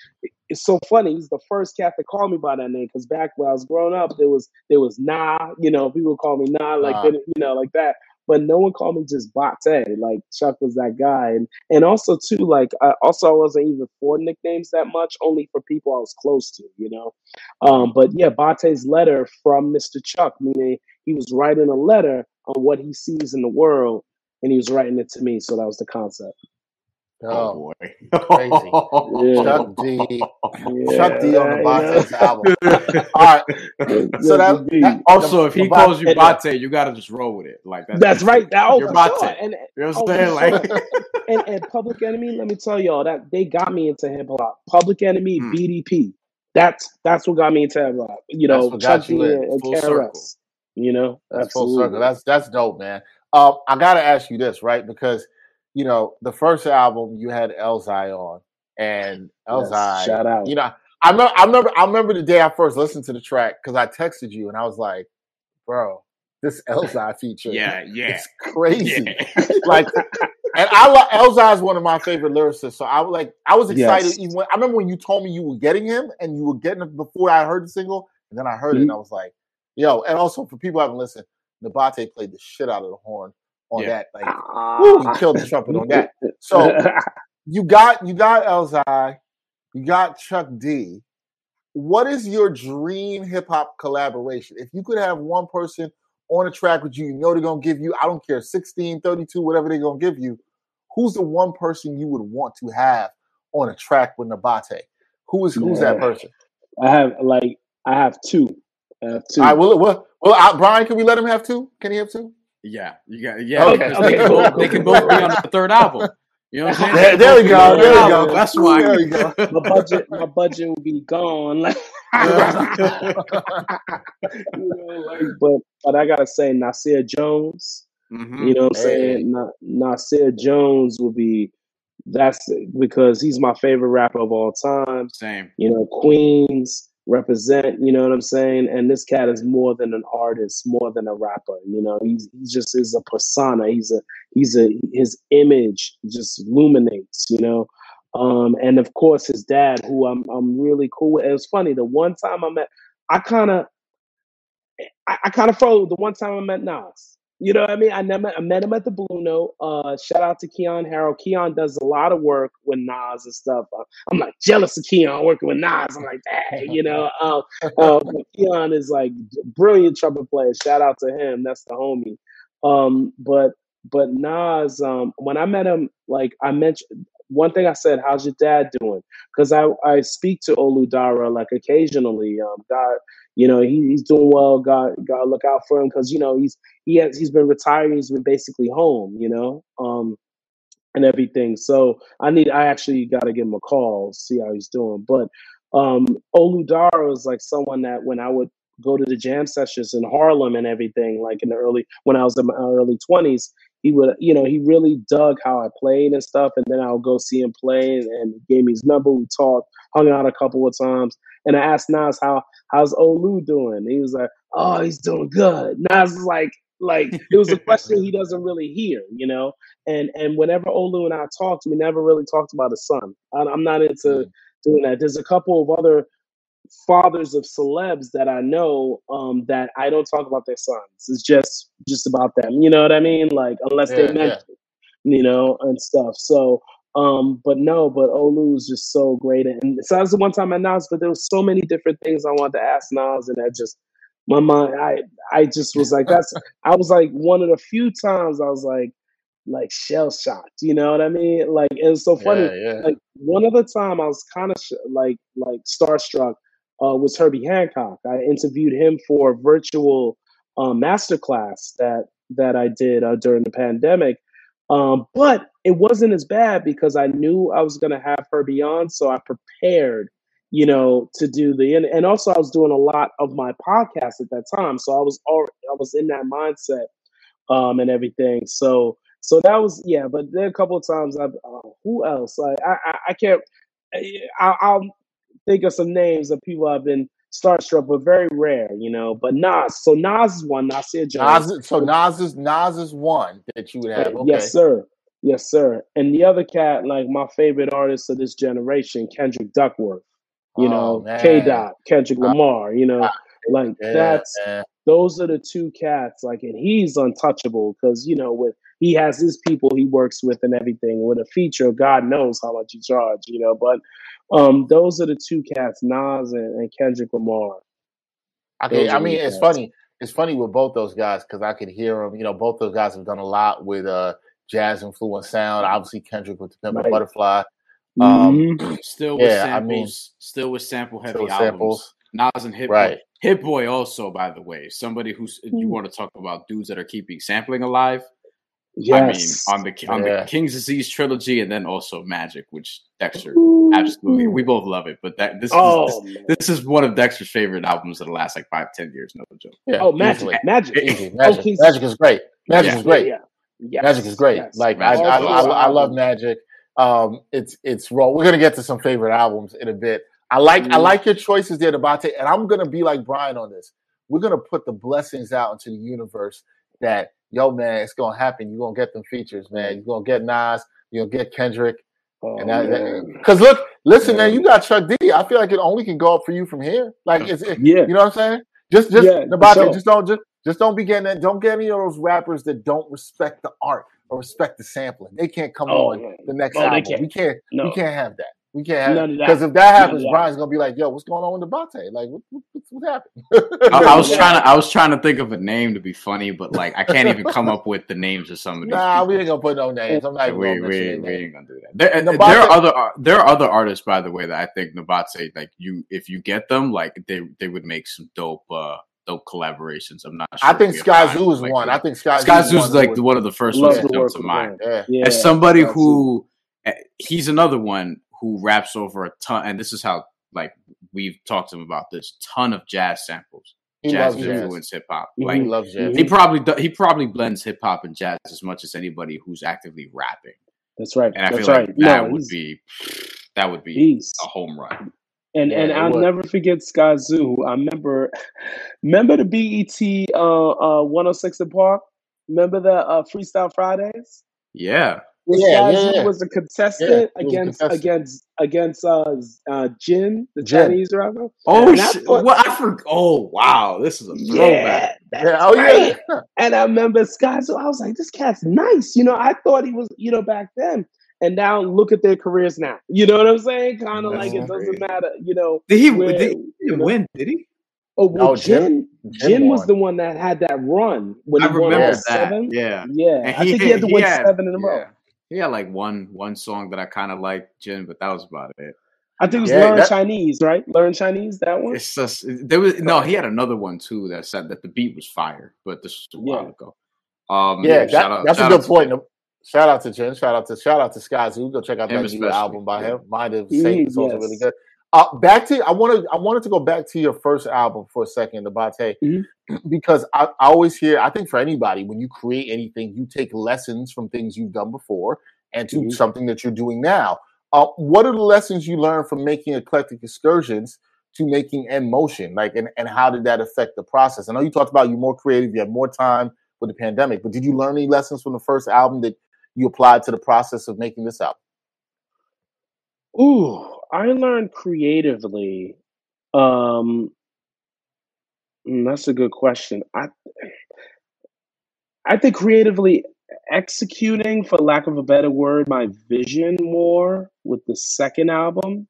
is so funny. He's the first cat to call me by that name because back when I was growing up, there was there was Nah, you know, people call me Nah, like you know, like that but no one called me just Bate. Like Chuck was that guy, and and also too, like I, also I wasn't even for nicknames that much, only for people I was close to, you know. Um, but yeah, Bate's letter from Mr. Chuck, meaning he was writing a letter on what he sees in the world, and he was writing it to me. So that was the concept. Oh, oh boy, crazy! yeah. Chuck D, yeah, Chuck D on the Bate's album. All right, so that, that also if he calls you Bate, you got to just roll with it. Like that's, that's right. That, oh, you're Bate. Sure. And, you know what I'm oh, saying? Like, sure. and, and Public Enemy. Let me tell y'all that they got me into hip hop. Public Enemy, mm. BDP. That's that's what got me into hip hop. You know, Chuck D and, and KRS. You know, that's absolutely. full circle. That's that's dope, man. Um, I got to ask you this, right? Because you know, the first album you had Elzhi on, and Elzhi, yes, shout out. You know, I remember, I remember, I remember the day I first listened to the track because I texted you and I was like, "Bro, this Elzhi feature, yeah, yeah, it's crazy." Yeah. like, and I love Elzhi is one of my favorite lyricists, so I was like, I was excited. Yes. Even when, I remember when you told me you were getting him and you were getting it before I heard the single, and then I heard mm-hmm. it and I was like, "Yo!" And also for people who haven't listened, Nabate played the shit out of the horn on yeah. that. Like uh, he killed the trumpet on that. So you got you got Elzhi, you got Chuck D. What is your dream hip hop collaboration? If you could have one person on a track with you, you know they're gonna give you, I don't care, 16, 32, whatever they're gonna give you. Who's the one person you would want to have on a track with Nabate? Who is who's yeah. that person? I have like I have two. I have two. All right, well, well, well uh, Brian, can we let him have two? Can he have two? Yeah, you got yeah. Okay. They, can both, they can both be on the third album. You know what I'm saying? There, there we go. There we go. That's why. There we go. my budget, my budget will be gone. Like, you know, like, but but I gotta say, Nasir Jones. Mm-hmm. You know what I'm hey. saying? Na- Nasir Jones will be. That's because he's my favorite rapper of all time. Same. You know, Queens represent, you know what I'm saying? And this cat is more than an artist, more than a rapper, you know. He's he just is a persona. He's a he's a his image just illuminates, you know. Um and of course his dad who I'm I'm really cool with. It was funny, the one time I met I kind of I, I kind of followed the one time I met Nas. You know what I mean? I never I met him at the Blue Note. Uh, shout out to Keyon Harrold. Keyon does a lot of work with Nas and stuff. Uh, I'm like jealous of Keyon working with Nas. I'm like, hey, you know. Um, uh, Keyon is like brilliant trumpet player. Shout out to him. That's the homie. Um, but but Nas, um, when I met him, like I mentioned, one thing I said, "How's your dad doing?" Because I I speak to Olu Dara like occasionally. Um, God, you know, he, he's doing well. God, God, look out for him because you know he's he has he's been retired. He's been basically home. You know, um, and everything. So I need I actually got to give him a call, see how he's doing. But um, Olu Dara is like someone that when I would go to the jam sessions in Harlem and everything, like in the early when I was in my early twenties, he would, you know, he really dug how I played and stuff. And then I would go see him play and, and gave me his number. We talked, hung out a couple of times. And I asked Nas how how's Olu doing? he was like, Oh, he's doing good. Nas is like, like it was a question he doesn't really hear, you know. And and whenever Olu and I talked, we never really talked about his son. I, I'm not into mm. doing that. There's a couple of other fathers of celebs that I know um, that I don't talk about their sons. It's just just about them. You know what I mean? Like unless yeah, they mention, yeah. you know, and stuff. So, um, but no, but Olu is just so great. And so that was the one time I announced, but there was so many different things I wanted to ask Nas, and that just my mind. I I just was like, that's. I was like one of the few times I was like. Like shell shocked, you know what I mean? Like it was so funny. Yeah, like one other time, I was kind of sh- like like starstruck uh, was Herbie Hancock. I interviewed him for a virtual um, masterclass that that I did uh, during the pandemic. Um, but it wasn't as bad because I knew I was going to have Herbie on, so I prepared, you know, to do the and, and also I was doing a lot of my podcast at that time, so I was already I was in that mindset um, and everything. So so that was yeah. But there a couple of times I've uh, who else I I, I can't I, I'll think of some names of people I've been starstruck, but very rare, you know. But Nas, so Nas is one. Nasir Jones. Nas, so Nas is Nas is one that you would have. Okay. Yes, sir. Yes, sir. And the other cat, like my favorite artist of this generation, Kendrick Duckworth. You oh, know, K. Dot, Kendrick uh, Lamar. You know, like yeah, that's yeah. those are the two cats. Like, and he's untouchable because you know with he has his people he works with and everything. With a feature, God knows how much he charge. You know, but um, those are the two cats, Nas and, and Kendrick Lamar. Okay, I mean, it's cats. funny. It's funny with both those guys because I could hear them. You know, both those guys have done a lot with uh, jazz influence sound. Obviously, Kendrick with the Pimp right. Butterfly. Um, mm-hmm. Still with yeah, samples. I mean, still with sample heavy albums. Samples. Nas and Hit right. Boy. Hit Boy also, by the way, somebody who's you mm. want to talk about dudes that are keeping sampling alive. Yes. I mean, on the on yeah. the King's Disease trilogy, and then also Magic, which Dexter Ooh. absolutely we both love it. But that this oh, is this, this, is one of Dexter's favorite albums of the last like five ten years. No joke. Yeah, oh, Magic, Magic, Magic, Magic, oh, Magic is great. Magic yeah. is great. Yeah. Yes. Magic is great. Yes. Like I, I, I, I, love Magic. Um, it's it's raw. We're gonna get to some favorite albums in a bit. I like mm. I like your choices there, Debate, and I'm gonna be like Brian on this. We're gonna put the blessings out into the universe that yo, man, it's gonna happen. You're gonna get them features, man. You're gonna get Nas, you're gonna get Kendrick. Oh, and because look, listen, man. man, you got Chuck D. I feel like it only can go up for you from here. Like it's it, yeah, you know what I'm saying? Just just yeah, about sure. just don't just just don't be getting that. Don't get any of those rappers that don't respect the art or respect the sampling. They can't come oh, on the next oh, album. Can't. We can't. No. We can't have that. We can't have because if that happens, Brian's gonna be like, "Yo, what's going on with the Bate? Like, what, what, what happened?" I, I, was trying to, I was trying to think of a name to be funny, but like, I can't even come up with the names of some of these. Nah, people. we ain't gonna put no names. I'm not. We, we, we ain't gonna do that. There, there are other there are other artists, by the way, that I think Nabate like you if you get them, like they they would make some dope. uh dope collaborations. I'm not sure. I think Skyzoo is like, one. I think Sky Skyzoo is like one of the first ones that jump to mind. Yeah. Yeah, As somebody who eh, he's another one who raps over a ton, and this is how like we've talked to him about this ton of jazz samples. He jazz influence hip hop. Like he loves jazz. He probably he probably blends hip hop and jazz as much as anybody who's actively rapping. That's right. And I That's feel right. like that no, would be that would be a home run. And yeah, and I'll would. never forget Skyzoo. I remember remember the BET uh uh 106 & Park? Remember the uh Freestyle Fridays? Yeah yeah, yeah, yeah, was a contestant yeah, against a against against uh uh Jin, the Jin. Chinese rapper. Oh shit! What I forgot. Oh wow, this is a throwback. Yeah, oh yeah. and I remember Scott. So I was like, this cat's nice. You know, I thought he was. You know, back then. And now look at their careers now. You know what I'm saying? Kind of like it doesn't matter. You know, did he, where, did he you know, win? Did he? Oh, well, no, Jin, Jin, Jin was the one that had that run when he I won that. seven. Yeah, yeah. I think he had to win had, seven in a row. He had like one one song that I kind of liked, Jin, but that was about it. I think it was yeah, Learn that, Chinese, right? Learn Chinese, that one. It's just there was no. He had another one too that said that the beat was fire, but this was a while yeah. ago. Um, yeah, that, out, that's a good point. To, shout out to Jin. Shout out to shout out to Skyzoo. Go check out that new album by yeah. him. Mind of Saint is also yes. really good. Uh, back to I wanted I wanted to go back to your first album for a second, the Bate, mm-hmm. because I, I, always hear I think for anybody when you create anything, you take lessons from things you've done before and to mm-hmm. something that you're doing now. Uh, what are the lessons you learned from making eclectic excursions to making En Motion? Like, and, and how did that affect the process? I know you talked about you're more creative, you had more time with the pandemic, but did you learn any lessons from the first album that you applied to the process of making this album? Ooh, I learned creatively. Um, mm, that's a good question. I I think creatively executing, for lack of a better word, my vision more with the second album.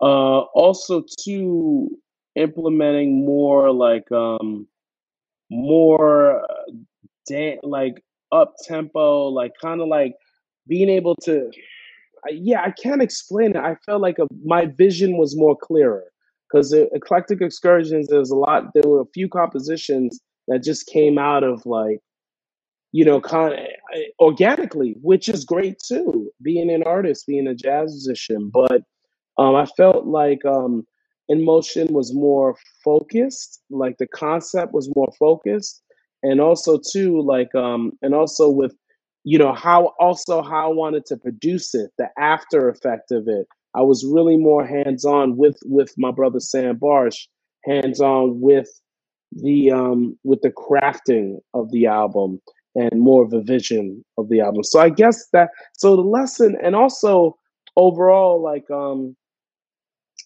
Uh, also, to implementing more like um, more uh, like up tempo, like kind of like being able to yeah, I can't explain it. I felt like a, my vision was more clearer. Because eclectic excursions there's a lot there were a few compositions that just came out of like you know kind of eh, organically which is great too being an artist being a jazz musician. But um, i felt like um, En Motion was more focused like the concept was more focused. And also too like um and also with you know how also how i wanted to produce it the after effect of it I was really more hands on with with my brother Sam Barsh, hands on with the um with the crafting of the album and more of a vision of the album. So I guess that so the lesson and also overall like um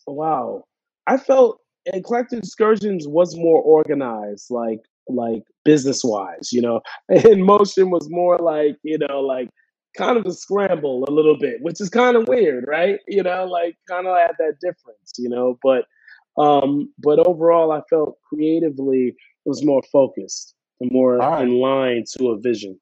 wow, I felt Eclectic Excursions was more organized, like like business wise, you know. En Motion was more like, you know, like kind of a scramble a little bit, which is kind of weird, right? You know, like kind of had that difference, you know. But um, but overall, I felt creatively it was more focused and more right. in line to a vision.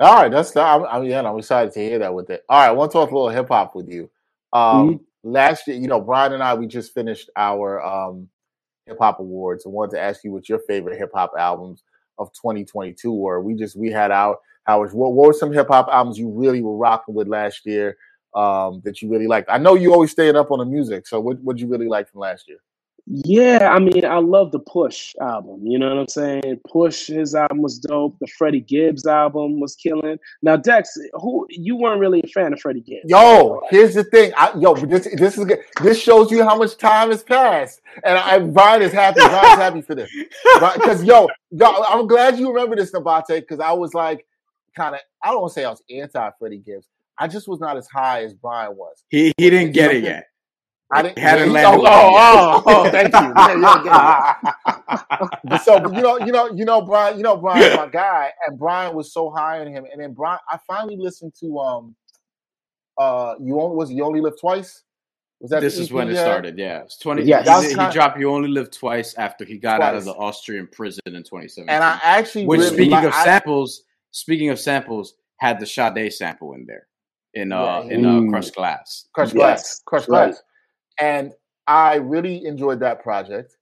All right, that's I'm, I'm yeah, I'm excited to hear that with it. All right, I want to talk a little hip hop with you. Um, mm-hmm. Last year, you know, Brian and I, we just finished our um, hip hop awards. I wanted to ask you what your favorite hip hop albums of 2022 were. We just we had our Howard, what, what were some hip hop albums you really were rocking with last year um, that you really liked? I know you always stayed up on the music, so what would you really like from last year? Yeah, I mean, I love the Push album. You know what I'm saying? Push, his album was dope. The Freddie Gibbs album was killing. Now, Dex, who you weren't really a fan of Freddie Gibbs? Yo, here's the thing. I, yo, this this is good. This shows you how much time has passed, and I, Brian is happy. Brian's happy for this because yo, yo, I'm glad you remember this, Nabate, because I was like, kind of I don't want to say I was anti Freddie Gibbs. I just was not as high as Brian was. He he didn't get it yet. I didn't. Hadn't landed. Oh, oh, oh, thank you. Yeah, yeah, so you know, you know, you know, Brian, you know, Brian, my guy, and Brian was so high on him, and then Brian, I finally listened to um, uh, you only was you only live twice. Was that this is when it started? Yeah, it's twenty. Yeah, he, he dropped "You Only Live Twice" after he got twice. out of the Austrian prison in 2017. And I actually, which really, speaking like, of samples, speaking of samples, had the Sade sample in there in uh yeah. in uh, Crushed Glass. Crushed yes. Glass. Crushed right. Glass. And I really enjoyed that project.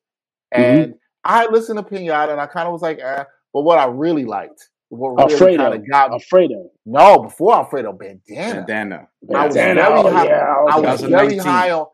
Mm-hmm. And mm-hmm. I listened to Pinata and I kind of was like, eh. But what I really liked, what really Alfredo. kind of got Alfredo. No, before Alfredo, Bandana. Bandana. I was very oh, high. Yeah. I was very high on.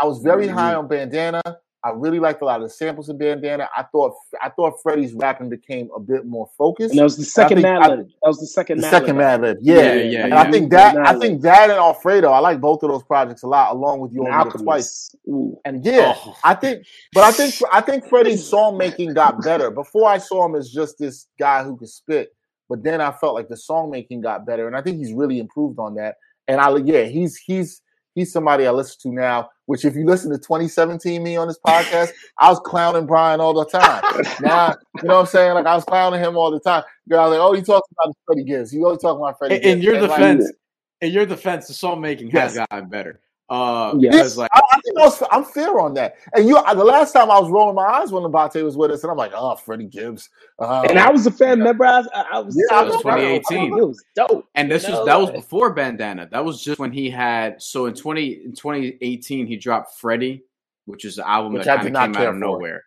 I was very mm-hmm. high on Bandana. I really liked a lot of the samples of Bandana. I thought I thought Freddie's rapping became a bit more focused. And that was the second Madlib. That was the second. The second Madlib. Yeah, yeah, yeah. And yeah. I think that I think that and Alfredo. I like both of those projects a lot, along with you only twice. Ooh. And yeah, oh. I think, but I think I think Freddie's song making got better. Before I saw him as just this guy who could spit, but then I felt like the song making got better, and I think he's really improved on that. And I yeah, he's he's he's somebody I listen to now. Which, if you listen to 2017 me on this podcast, I was clowning Brian all the time. now, you know what I'm saying? Like I was clowning him all the time. I was like, "Oh, he talks about Freddie Gibbs. He always talking about Freddie." In, in your defense, like, in your defense, the song making has yes. gotten better. Uh, yes, like, I, I, think I was, I'm fair on that. And you, the last time I was rolling my eyes when Nabate was with us, and I'm like, oh, Freddie Gibbs. Uh, and I was a fan. Remember, I, I was. Yeah, I was 2018. It was dope. And this was that was before Bandana. That was just when he had. So in 20 in 2018, he dropped Freddie, which is the album which that kind of came out of nowhere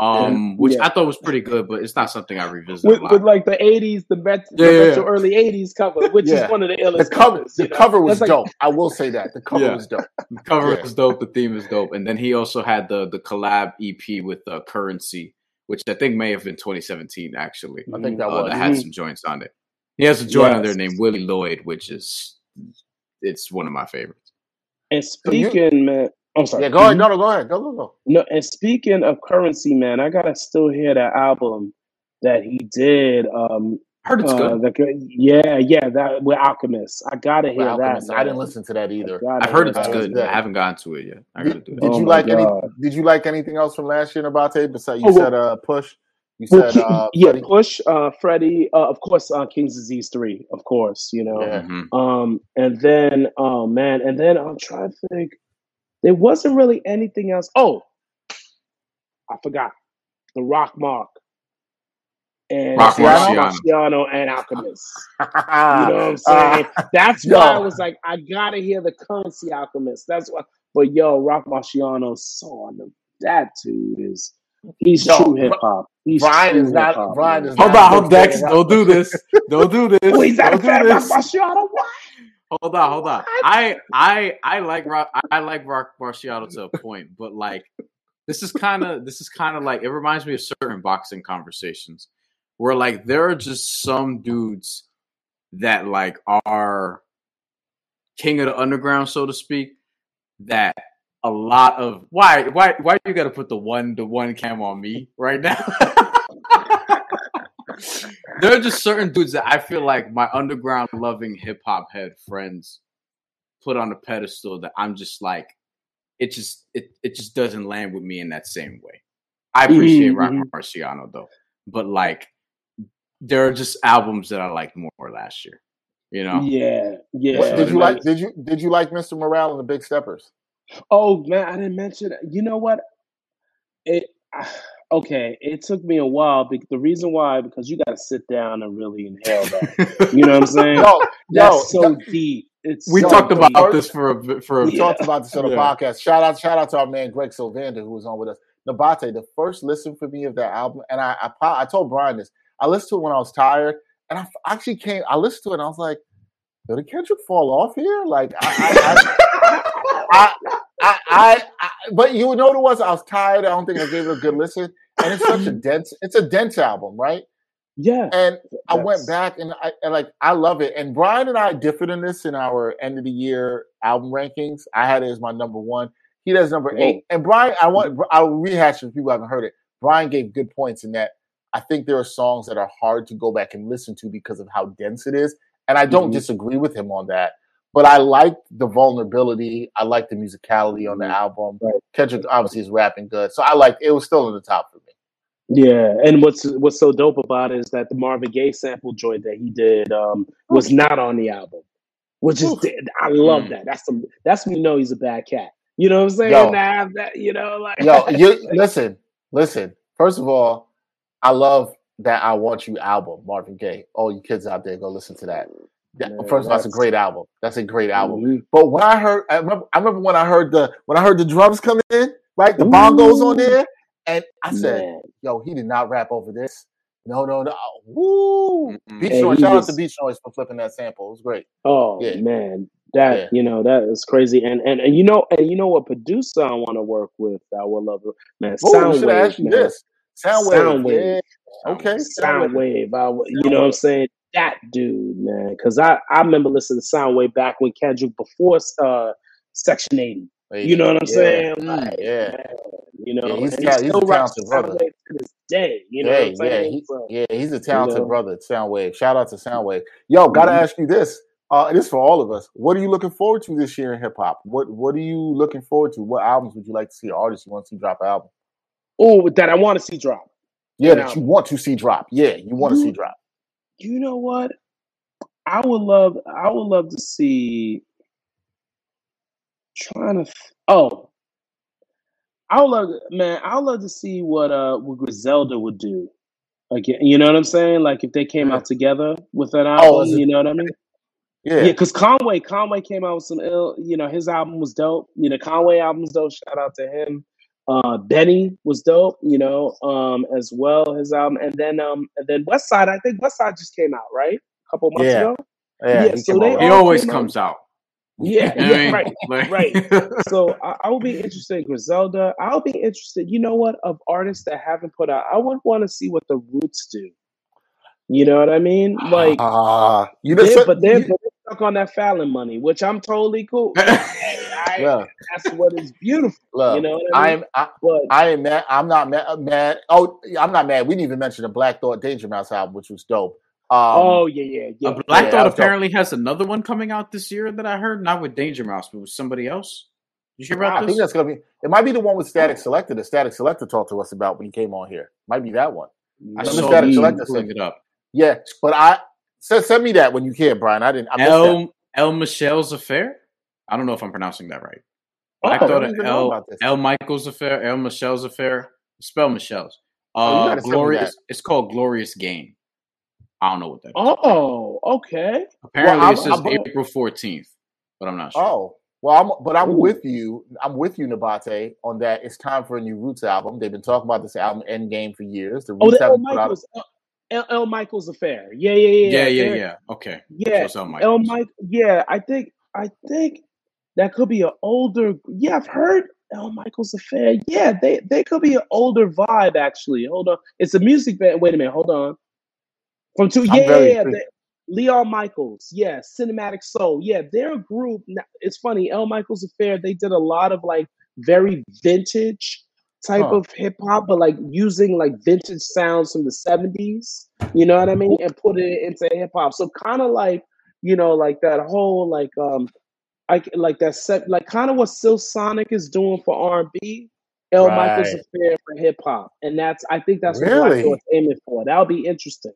um, which yeah. I thought was pretty good, but it's not something I revisit. With, with like the '80s, the, met- yeah, the retro early '80s cover, which is one of the illest. The cover, covers, the know? cover was dope. I will say that the cover was dope. The cover was dope. The theme is dope, and then he also had the the collab EP with uh, Curren$y, which I think may have been 2017. Actually, I think that uh, was. That had mm-hmm. some joints on it. He has a joint yes. on there named Willie Lloyd, which is it's one of my favorites. And speaking, man, I'm sorry. Yeah, go ahead. No, no, go ahead. Go, go, go. No, and speaking of Curren$y, man, I gotta still hear that album that he did. Um, Heard it's uh, good. The, yeah, yeah, that with Alchemist. I gotta hear that. Man. I didn't listen to that either. I've heard it's good. I haven't gotten to it yet. I gotta do it. Did oh you like God. any? Did you like anything else from last year, Nabate? Besides, you oh, said uh, Push. You said uh, yeah, Freddie? Push, uh, Freddie, uh, of course, uh, King's Disease three, of course, you know, yeah. Mm-hmm. um, and then, oh man, and then I'm trying to think. There wasn't really anything else. Oh, I forgot the Rock Mark and Rock Marciano. Marciano and Alchemist. you know what I'm saying? Uh, That's why I was like, I gotta hear the Curren$y Alchemist. That's why. But yo, Rock Marciano so on the that dude is he's Yo, true hip hop. He's Brian is not. Hip-hop, Brian is. Hold on, hold Dex. Don't do this. Don't do this. oh, he's not don't a fan of Marciano. What? Hold on, hold on. I I I like rock. I like Rock Marciano to a point, but like this is kind of this is kind of like it reminds me of certain boxing conversations where like there are just some dudes that like are king of the underground, so to speak, that a lot of why why why you got to put the one the one cam on me right now? there are just certain dudes that I feel like my underground loving hip hop head friends put on a pedestal that I'm just like it just it it just doesn't land with me in that same way. I appreciate mm-hmm. Rock Marciano though, but like there are just albums that I liked more last year. You know? Yeah, yeah. What, did you like? Did you did you like Mr. Morale and the Big Steppers? Oh man, I didn't mention. You know what? It okay. It took me a while. Because the reason why because you got to sit down and really inhale that. you know what I'm saying? No, That's no, so deep. It's we so talked deep. about this for a for a. We yeah. talked about this on the yeah. podcast. Shout out, shout out to our man Greg Sylvander who was on with us. Nabate, the first listen for me of that album, and I, I I told Brian this. I listened to it when I was tired, and I actually came. I listened to it, and I was like, "Did Kendrick fall off here?" Like, I, I, I, I, I, but you know what it was? I was tired. I don't think I gave it a good listen, and it's such a dense. It's a dense album, right? Yeah. And I went back and I and like I love it. And Brian and I differed in this in our end of the year album rankings. I had it as my number one. He does number eight. And Brian, I want I'll rehash for people who haven't heard it. Brian gave good points in that I think there are songs that are hard to go back and listen to because of how dense it is. And I don't mm-hmm. disagree with him on that. But I like the vulnerability. I like the musicality on the mm-hmm. album. Right. Kendrick obviously is rapping good. So I like it was still in the top for me. Yeah, and what's what's so dope about it is that the Marvin Gaye sample joint that he did um, was not on the album, which is I love mm. that. That's some that's me know he's a bad cat. You know what I'm saying? Yo, nah, that you know, like yo, you listen, listen. First of all, I love that I Want You album, Marvin Gaye. All you kids out there, go listen to that. Man, First of all, that's a great album. That's a great album. Mm-hmm. But when I heard, I remember, I remember when I heard the when I heard the drums come in, right? The bongos on there, and I said, Man. "Yo, he did not rap over this." No, no, no. Woo! Mm-hmm. Beach Noise. Shout was, out to Beach Noise for flipping that sample. It was great. Oh yeah. man, that yeah. you know that is crazy. And, and and you know and you know what producer I want to work with. I would love it, man. Ooh, Soundwave, man. This. Soundwave. Soundwave. Yeah. Okay. Soundwave. I, you know what I'm saying? That dude, man. Because I, I remember listening to Soundwave back when Kendrick before uh, Section 80. You know what I'm yeah. saying? Like, yeah. Man, you know, yeah, he's, he's, he's a talented brother. To this day, you know yeah, yeah, he, yeah, he's a talented you know? brother. Soundwave. Shout out to Soundwave. Yo, gotta mm-hmm. ask you this. Uh, this for all of us. What are you looking forward to this year in hip hop? What What are you looking forward to? What albums would you like to see? Artists you want to see drop an album? Oh, that I want to see drop. Yeah, that you want to see drop. Yeah, you want to see drop. You know what? I would love. I would love to see. Trying to. Oh, I would love, man. I would love to see what uh what Griselda would do. again. you know what I'm saying? Like if they came yeah. out together with an oh, album, oh, you know what I mean? Yeah, yeah. Because Conway, Conway came out with some ill. You know, his album was dope. You know, Conway album's dope. Shout out to him. Uh, Benny was dope, you know, um, as well his album, and then um, and then Westside. I think Westside just came out right a couple months yeah. ago. Yeah, yeah so they he always comes out. out. Yeah, yeah, right, right. So I, I will be interested in Griselda. I'll be interested. You know what? Of artists that haven't put out, I would want to see what the Roots do. You know what I mean? Like, uh, you know, they're, but they're, you, they're stuck on that Fallon money, which I'm totally cool. I, yeah. That's what is beautiful. Look, you know I am I, but, I am mad. I'm not mad, mad. Oh, I'm not mad. We didn't even mention the Black Thought Danger Mouse album, which was dope. Um, oh yeah, yeah, yeah. Black yeah, Thought apparently dope. has another one coming out this year that I heard, not with Danger Mouse, but with somebody else. Did you hear about this? I this? think that's gonna be. It might be the one with Statik Selektah. The Statik Selektah talked to us about when he came on here. Might be that one. I saw Statik Selektah pulling it up. Yeah, but I send, send me that when you can, Brian. I didn't. I El El Michels affair. I don't know if I'm pronouncing that right. Oh, I thought I El El Michels affair, El Michels affair. Spell Michelle's. Oh, uh, oh, glorious. It's called Glorious Game. I don't know what that is. Oh, okay. Apparently, well, it says I'm, April 14th, but I'm not sure. Oh, Well, I'm, but I'm Ooh. with you. I'm with you, Nabate, on that. It's time for a new Roots album. They've been talking about this album Endgame for years. The Roots oh, the El Michels, El, El, Michels affair. Yeah, yeah, yeah, yeah, yeah, yeah. Okay, yeah. so El Mike. Yeah, I think, I think that could be an older. Yeah, I've heard El Michels affair. Yeah, they they could be an older vibe. Actually, hold on. It's a music band. Wait a minute. Hold on. From two. Yeah, yeah, yeah. Leon Michels, yeah, Cinematic Soul, yeah, they're a group. It's funny, El Michels Affair, they did a lot of like very vintage type huh. of hip hop, but like using like vintage sounds from the 70s, you know what I mean? And put it into hip hop. So kind of like, you know, like that whole like um I like that set like kind of what Silk Sonic is doing for R and B. El right. Michels Affair for hip hop. And that's I think that's really? what Black aiming for. That'll be interesting.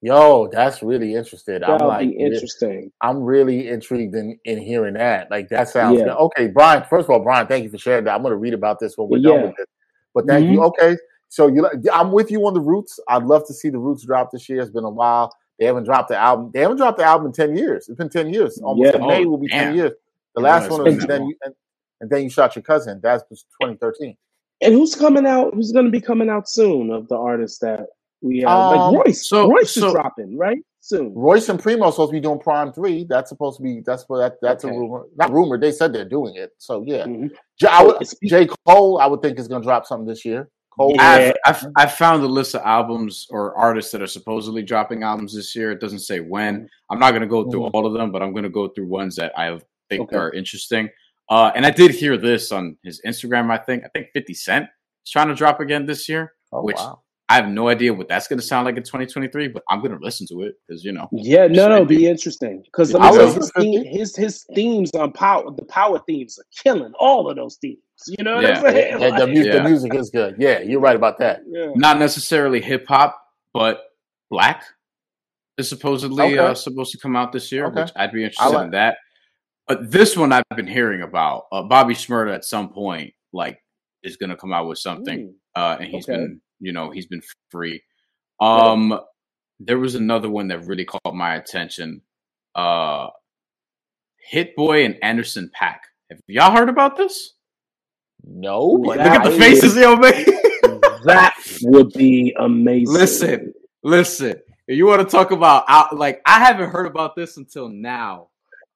Yo, that's really interesting. That'll I'm like, interesting. I'm really intrigued in, in hearing that. Like that sounds yeah. okay, Brian. First of all, Brian, thank you for sharing that. I'm going to read about this when we're yeah. done with this. But thank mm-hmm. you. Okay, so you, I'm with you on the Roots. I'd love to see the Roots drop this year. It's been a while. They haven't dropped the album. They haven't dropped the album in ten years. It's been ten years. Almost yeah. May oh, will be damn. ten years. The last one was then you, and, and, then you shot your cousin. That was 2013. And who's coming out? Who's going to be coming out soon of the artists that we have um, like Royce. So, Royce so, is dropping right soon. Royce and Primo supposed to be doing PRhyme Three. That's supposed to be. That's what that, that's okay. a rumor. Not rumor. They said they're doing it. So yeah, mm-hmm. J, would, J Cole. I would think is going to drop something this year. Cole. Yeah. I've, I've, I've found a list of albums or artists that are supposedly dropping albums this year. It doesn't say when. I'm not going to go through mm-hmm. all of them, but I'm going to go through ones that I think okay. are interesting. Uh, and I did hear this on his Instagram. I think I think 50 Cent is trying to drop again this year, oh, which wow. I have no idea what that's going to sound like in 2023, but I'm going to listen to it because you know. Yeah, no, no, be interesting because his, his his themes on power, the power themes are killing all of those themes. You know what yeah. I'm saying? Yeah, the, music, yeah. the music is good. Yeah, you're right about that. Yeah. Not necessarily hip hop, but black is supposedly okay. uh, supposed to come out this year, okay. which I'd be interested like in that. But this one I've been hearing about. Uh, Bobby Shmurda at some point, like, is going to come out with something, mm. uh, and he's okay. been you know, he's been free. Um, there was another one that really caught my attention. Uh, Hit Boy and Anderson .Paak. Have y'all heard about this? No. Look at the faces, yo, man. that would be amazing. Listen, listen. You want to talk about out? Like I haven't heard about this until now.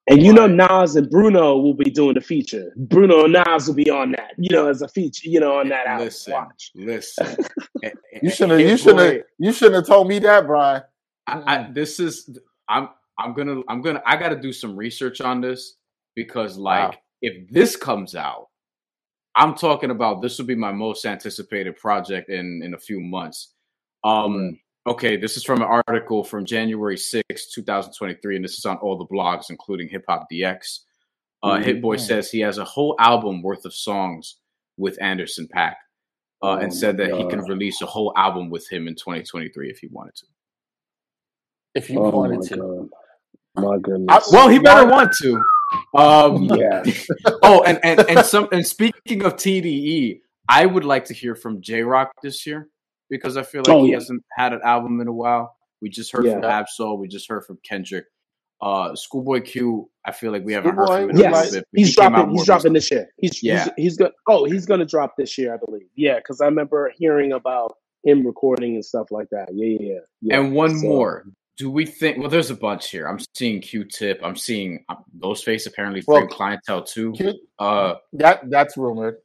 And you know, Nas and Bruno will be doing the feature. Bruno and Nas will be on that, you know, as a feature, you know, on that album. Listen, Watch. listen. you shouldn't. You shouldn't. You shouldn't have told me that, Brian. I, I, this is. I'm. I'm gonna. I'm gonna. I got to do some research on this because, like, wow. if this comes out, I'm talking about this will be my most anticipated project in in a few months. Um, Okay, this is from an article from January 6, 2023, and this is on all the blogs, including Hip Hop DX. Uh, mm-hmm. Hit Boy says he has a whole album worth of songs with Anderson .Paak uh, oh and said that God. he can release a whole album with him in 2023 if he wanted to. If you oh wanted my to. God. My goodness. well, he better want to. Um, yeah. oh, and, and and some and speaking of TDE, I would like to hear from Jay Rock this year because I feel like oh, he yeah. hasn't had an album in a while. We just heard yeah. from Ab-Soul. We just heard from Kendrick. Uh, Schoolboy Q, I feel like we haven't Schoolboy, heard from him. Yes, he's he dropping. He's dropping this year. He's yeah. He's, he's gonna. Oh, he's gonna drop this year, I believe. Yeah, because I remember hearing about him recording and stuff like that. Yeah, yeah, yeah. And one so, more. Do we think? Well, there's a bunch here. I'm seeing Q-Tip. I'm seeing um, Ghostface apparently well, clientele too. Q, uh, that that's rumored.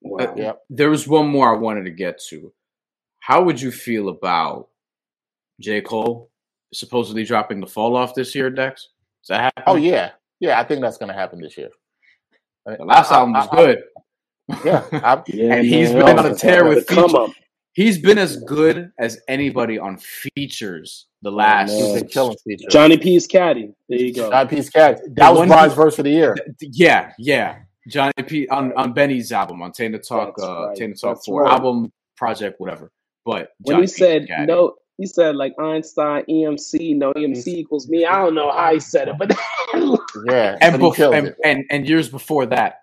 Wow. Uh, yeah. There was one more I wanted to get to. How would you feel about J. Cole supposedly dropping the fall off this year, Dex? Is that happening? Oh yeah, yeah. I think that's going to happen this year. The last I, album was I, good. yeah, yeah, and he's been on a tear with features. He's been as good as anybody on features the last. He's been killing features. Johnny P's caddy. There you go. Johnny P's caddy. That the was Brian's verse of the year. Yeah, yeah. Johnny P on, on Benny's album on Tana Talk, That's uh, right. Tana Talk That's Four right. album project, whatever. But when he said no, he said like Einstein EMC, no EMC equals me. I don't know how he said it, but yeah, and, before, and, and, and years before that,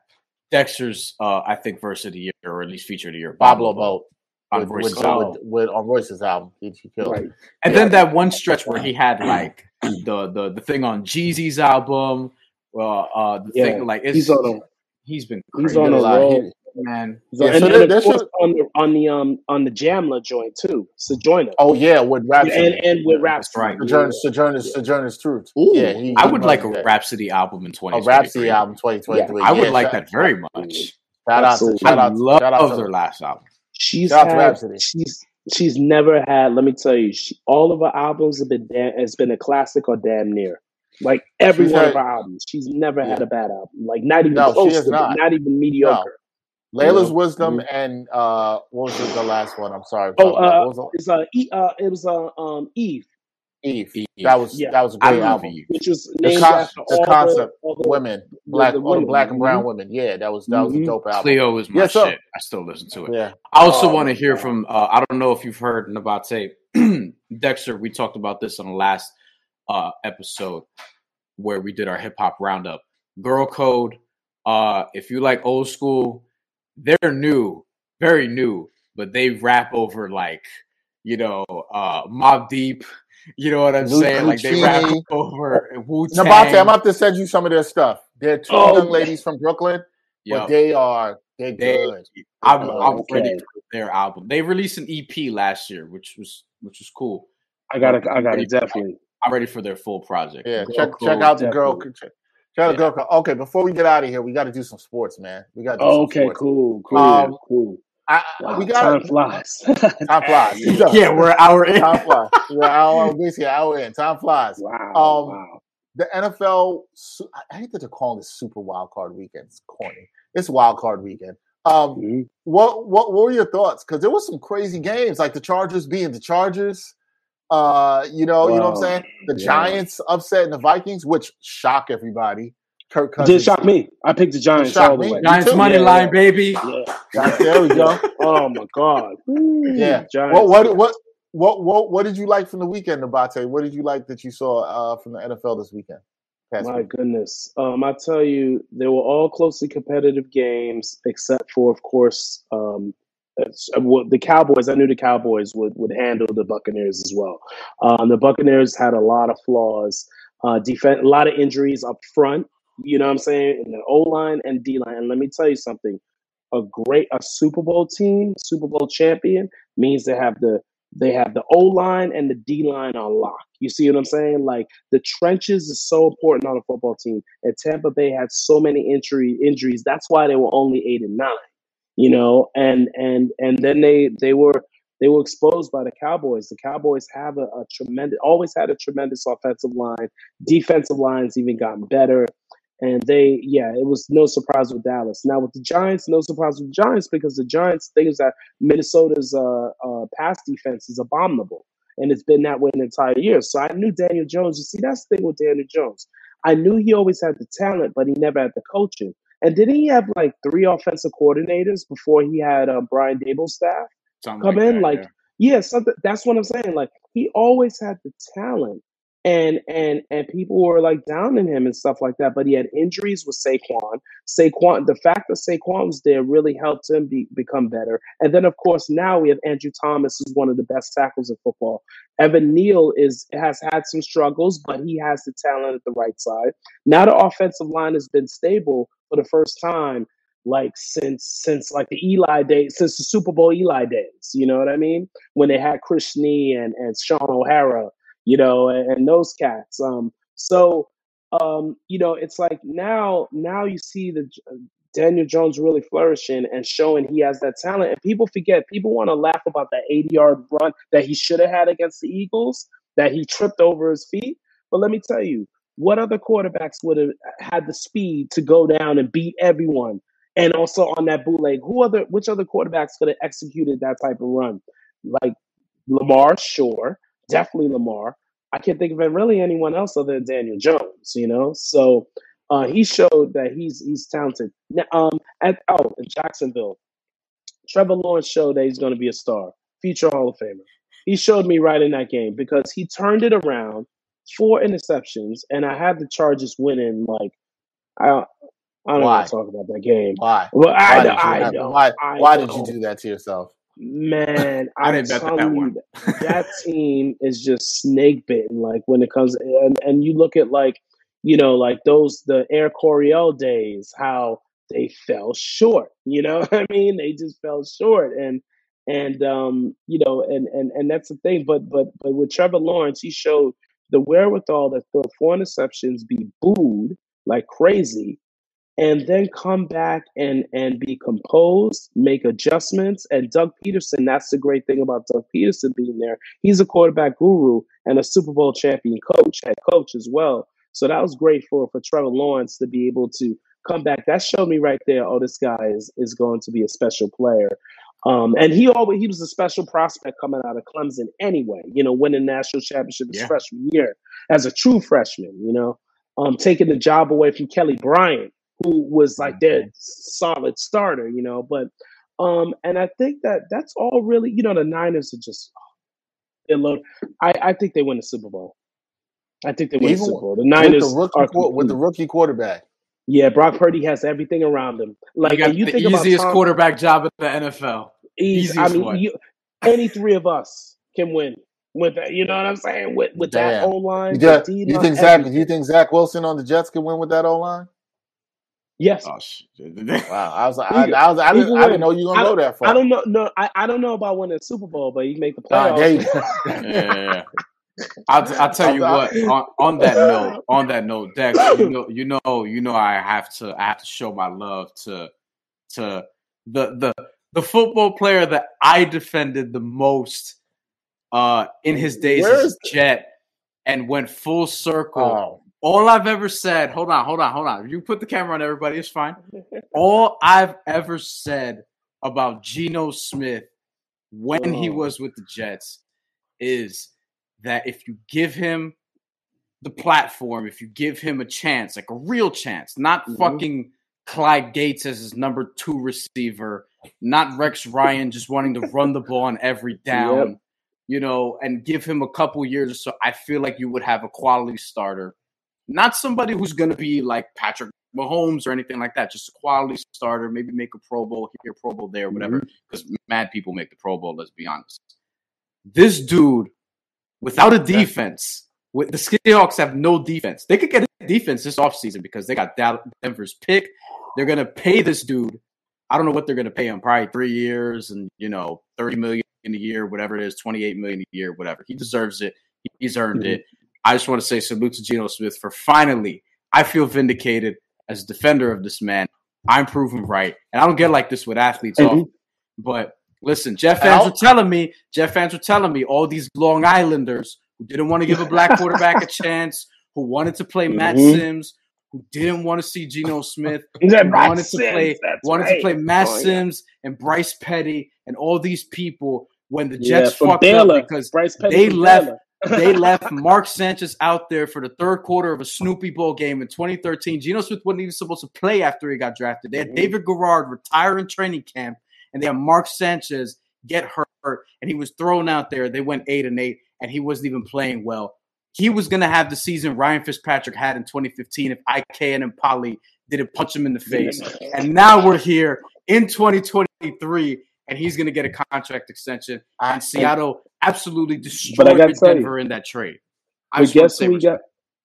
Dexter's uh, I think verse of the year or at least feature of the year, Boblo Boat on with, with, with, with, on Royce's album. He, he killed. Right. And yeah. then that one stretch where he had like the the the thing on Jeezy's album Well, uh, the yeah, thing like it's, he's on a, he's been crazy. he's on a roll, man. So, yeah, and, so and of course on the on the um on the Jamla joint too, Sojourner. Oh yeah, with Rapsody and, and with Rapsody, right. Sojourner's Sojourner's, yeah. Sojourner's Truth. Ooh, yeah, he, I would like a that. Rapsody album in twenty. A Rapsody album twenty twenty three. I would like that very much. Shout out to shout out, love shout out their last album. She's had, she's she's never had. Let me tell you, she, all of her albums have been damn, has been a classic or damn near. Like every she's one had, of her albums, she's never yeah. had a bad album. Like not even no, close to not. not even mediocre. No. Laila's you know? Wisdom mm-hmm. and uh, what was the, the last one? I'm sorry. Oh, uh, it's uh, e- uh, it was uh, um, Eve. Eve. Eve. That was yeah. that was a great album. Eve. Which was named the, con- after the concept, the, the, women, black, the, all the black and brown mm-hmm. women. Yeah, that was that mm-hmm. was a mm-hmm. dope album. Cleo was my shit. I still listen to it. Yeah. I also oh, want to hear from. Uh, I don't know if you've heard Nabate Dexter. We talked about this on the last uh, episode where we did our hip hop roundup. Girl Code. Uh, if you like old school, they're new, very new, but they rap over like you know uh Mobb Deep you know what I'm Luke saying? Like they rap over Wu Tang. Nabate, I'm about to send you some of their stuff. They're two oh, young ladies from Brooklyn, yep. but they are they're they, good. I'm, I'm okay. ready for their album. They released an EP last year, which was which was cool. I got it. I got it. Definitely. I'm ready for their full project. Yeah, check check out the girl. Check, check out the girl. Okay, before we get out of here, we got to do some sports, man. We got. Oh, okay, sports. cool, cool, um, cool. I, wow, we got time flies. time flies. yeah, we're an hour in. Time flies. We're an hour, basically an hour in. Time flies. Wow. Um, wow. The NFL. I hate that they're calling this Super Wild Card Weekend. It's corny. It's Wild Card Weekend. Um, mm-hmm. what what what were your thoughts? Because there was some crazy games, like the Chargers being the Chargers. Uh, you know, you know what I'm saying? The yeah. Giants upsetting the Vikings, which shock everybody. Kirk Cousins. Did shock me. I picked the Giants all the way. Giants money yeah, line, yeah. baby. Yeah. there we go. oh my god. Yeah. Giants. What what what what what what did you like from the weekend, Nabate? What did you like that you saw uh, from the NFL this weekend? My week? goodness. Um, I tell you, they were all closely competitive games, except for, of course, um, uh, the Cowboys. I knew the Cowboys would would handle the Buccaneers as well. Um, the Buccaneers had a lot of flaws. Uh, defense, a lot of injuries up front. You know what I'm saying? In the O line and D line. And let me tell you something. A great a Super Bowl team, Super Bowl champion, means they have the they have the O line and the D line on lock. You see what I'm saying? Like the trenches is so important on a football team. And Tampa Bay had so many injury injuries. That's why they were only eight and nine. You know, and and and then they they were they were exposed by the Cowboys. The Cowboys have a, a tremendous always had a tremendous offensive line. Defensive lines even gotten better. And they, yeah, it was no surprise with Dallas. Now with the Giants, no surprise with the Giants because the Giants things that Minnesota's uh, uh, pass defense is abominable, and it's been that way an entire year. So I knew Daniel Jones. You see, that's the thing with Daniel Jones. I knew he always had the talent, but he never had the coaching. And didn't he have like three offensive coordinators before he had uh, Brian Daboll's staff Something come like in? That, like, yeah. yeah, something. That's what I'm saying. Like, he always had the talent, and and and people were like downing him and stuff like that. But he had injuries with Saquon. Saquon, the fact that Saquon was there really helped him be, become better. And then of course now we have Andrew Thomas, who's one of the best tackles in football. Evan Neal is has had some struggles, but he has the talent at the right side. Now the offensive line has been stable for the first time like since since like the Eli days, since the Super Bowl Eli days. You know what I mean? When they had Chris Snee and and Shaun O'Hara you know, and, and those cats. Um, so um, you know, it's like now now you see the Daniel Jones really flourishing and showing he has that talent. And people forget, people want to laugh about that 80 yard run that he should have had against the Eagles, that he tripped over his feet. But let me tell you, what other quarterbacks would have had the speed to go down and beat everyone? And also on that bootleg, who other which other quarterbacks could have executed that type of run? Like Lamar, sure definitely Lamar. I can't think of really anyone else other than Daniel Jones, you know. So uh, he showed that he's he's talented. Now, um, at oh, in Jacksonville, Trevor Lawrence showed that he's going to be a star, future Hall of Famer. He showed me right in that game because he turned it around, four interceptions, and I had the Chargers winning. Like I, I don't want to talk about that game. Why? Well, I, why I, I know. Why? Why did you do that to yourself? Man, I didn't bet that one. that team is just snake bitten. Like when it comes and and you look at like you know, like those the Air Coryell days, how they fell short. You know what I mean? They just fell short, and and um, you know, and and and that's the thing. But but but with Trevor Lawrence, he showed the wherewithal to throw four interceptions, be booed like crazy, and then come back and and be composed, make adjustments. And Doug Pederson, that's the great thing about Doug Pederson being there. He's a quarterback guru and a Super Bowl champion coach, head coach as well. So that was great for for Trevor Lawrence to be able to come back. That showed me right there, oh, this guy is is going to be a special player. Um, and he always he was a special prospect coming out of Clemson anyway. You know, winning national championship his yeah. freshman year as a true freshman. You know, um, taking the job away from Kelly Bryant, who was like their mm-hmm. solid starter. You know, but um, and I think that that's all really. You know, the Niners are just they load. I I think they win the Super Bowl. I think they win Even the Super Bowl. The Niners with the rookie, are with the rookie quarterback. Yeah, Brock Purdy has everything around him. Like you, you think easiest Tom, quarterback job in the NFL. Easiest I mean, you, any three of us can win with that. You know what I'm saying? With with Damn. that O line, you, you think Zach? You think Zach Wilson on the Jets can win with that O line? Yes. Oh, wow. I was like, I, I, was, I, didn't, I didn't know you were gonna go that far. I don't know. No, I, I don't know about winning the Super Bowl, but he make the playoffs. Uh, yeah, yeah. I'll, I'll tell you what. On, on, that note, on that note, Dex, you know, you know, you know, I have to, I have to show my love to, to the the the football player that I defended the most uh, in his days as Jet and went full circle. Oh. All I've ever said, hold on, hold on, hold on. You put the camera on everybody, it's fine. All I've ever said about Geno Smith when oh. he was with the Jets is that if you give him the platform, if you give him a chance, like a real chance, not mm-hmm. fucking Clyde Gates as his number two receiver, not Rex Ryan just wanting to run the ball on every down, yep. you know, and give him a couple years or so, I feel like you would have a quality starter. Not somebody who's going to be like Patrick Mahomes or anything like that, just a quality starter, maybe make a Pro Bowl here, Pro Bowl there, whatever, because mm-hmm. mad people make the Pro Bowl, let's be honest. This dude without a defense. With the Seahawks have no defense. They could get a defense this offseason because they got Denver's pick. They're gonna pay this dude. I don't know what they're gonna pay him. Probably three years and you know thirty million in a year, whatever it is, twenty eight million a year, whatever. He deserves it. He's earned mm-hmm. it. I just want to say salute to Geno Smith for finally. I feel vindicated as a defender of this man. I'm proven right, and I don't get like this with athletes, mm-hmm. but Listen, Jeff fans were telling me, Jeff fans were telling me, all these Long Islanders who didn't want to give a black quarterback a chance, who wanted to play Matt mm-hmm. Simms, who didn't want to see Geno Smith, who wanted to play wanted right. to play Matt oh, Simms yeah. and Bryce Petty and all these people when the Jets yeah, fucked Baylor. up because they left they left Mark Sanchez out there for the third quarter of a Snoopy Bowl game in 2013. Geno Smith wasn't even supposed to play after he got drafted. They had mm-hmm. David Garrard retire in training camp and they have Mark Sanchez get hurt, and he was thrown out there. They went eight and eight, and he wasn't even playing well. He was going to have the season Ryan Fitzpatrick had in 2015 if IK Enemkpali didn't punch him in the face. And now we're here in 2023, and he's going to get a contract extension. And Seattle absolutely destroyed Denver in that trade. I but guess who we got?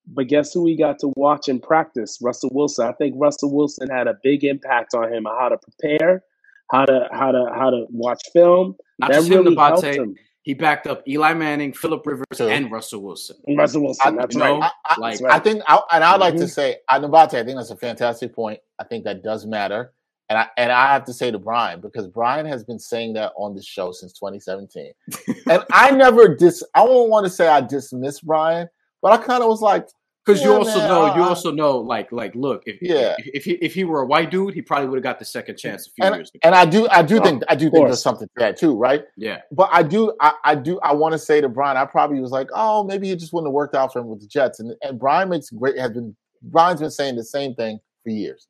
But guess who we got to watch and practice? Russell Wilson. I think Russell Wilson had a big impact on him on how to prepare how to how to how to watch film. Not that really helped him. He backed up Eli Manning, Philip Rivers, True. and Russell Wilson. And Russell Wilson, that's I, right. I, I, like, I think, I, and I'd like mm-hmm. to say, Nabate, I think that's a fantastic point. I think that does matter. And I and I have to say to Brian because Brian has been saying that on the show since 2017, and I never dis. I don't want to say I dismiss Brian, but I kind of was like, because yeah, you also man, know, uh, you also know, like, like, look, if yeah, if, if, he if he were a white dude, he probably would have got the second chance a few and, years ago. And I do, I do think, I do think there's something to that too, right? Yeah. But I do, I, I do, I want to say to Brian, I probably was like, oh, maybe it just wouldn't have worked out for him with the Jets, and and Brian makes great has been Brian's been saying the same thing for years,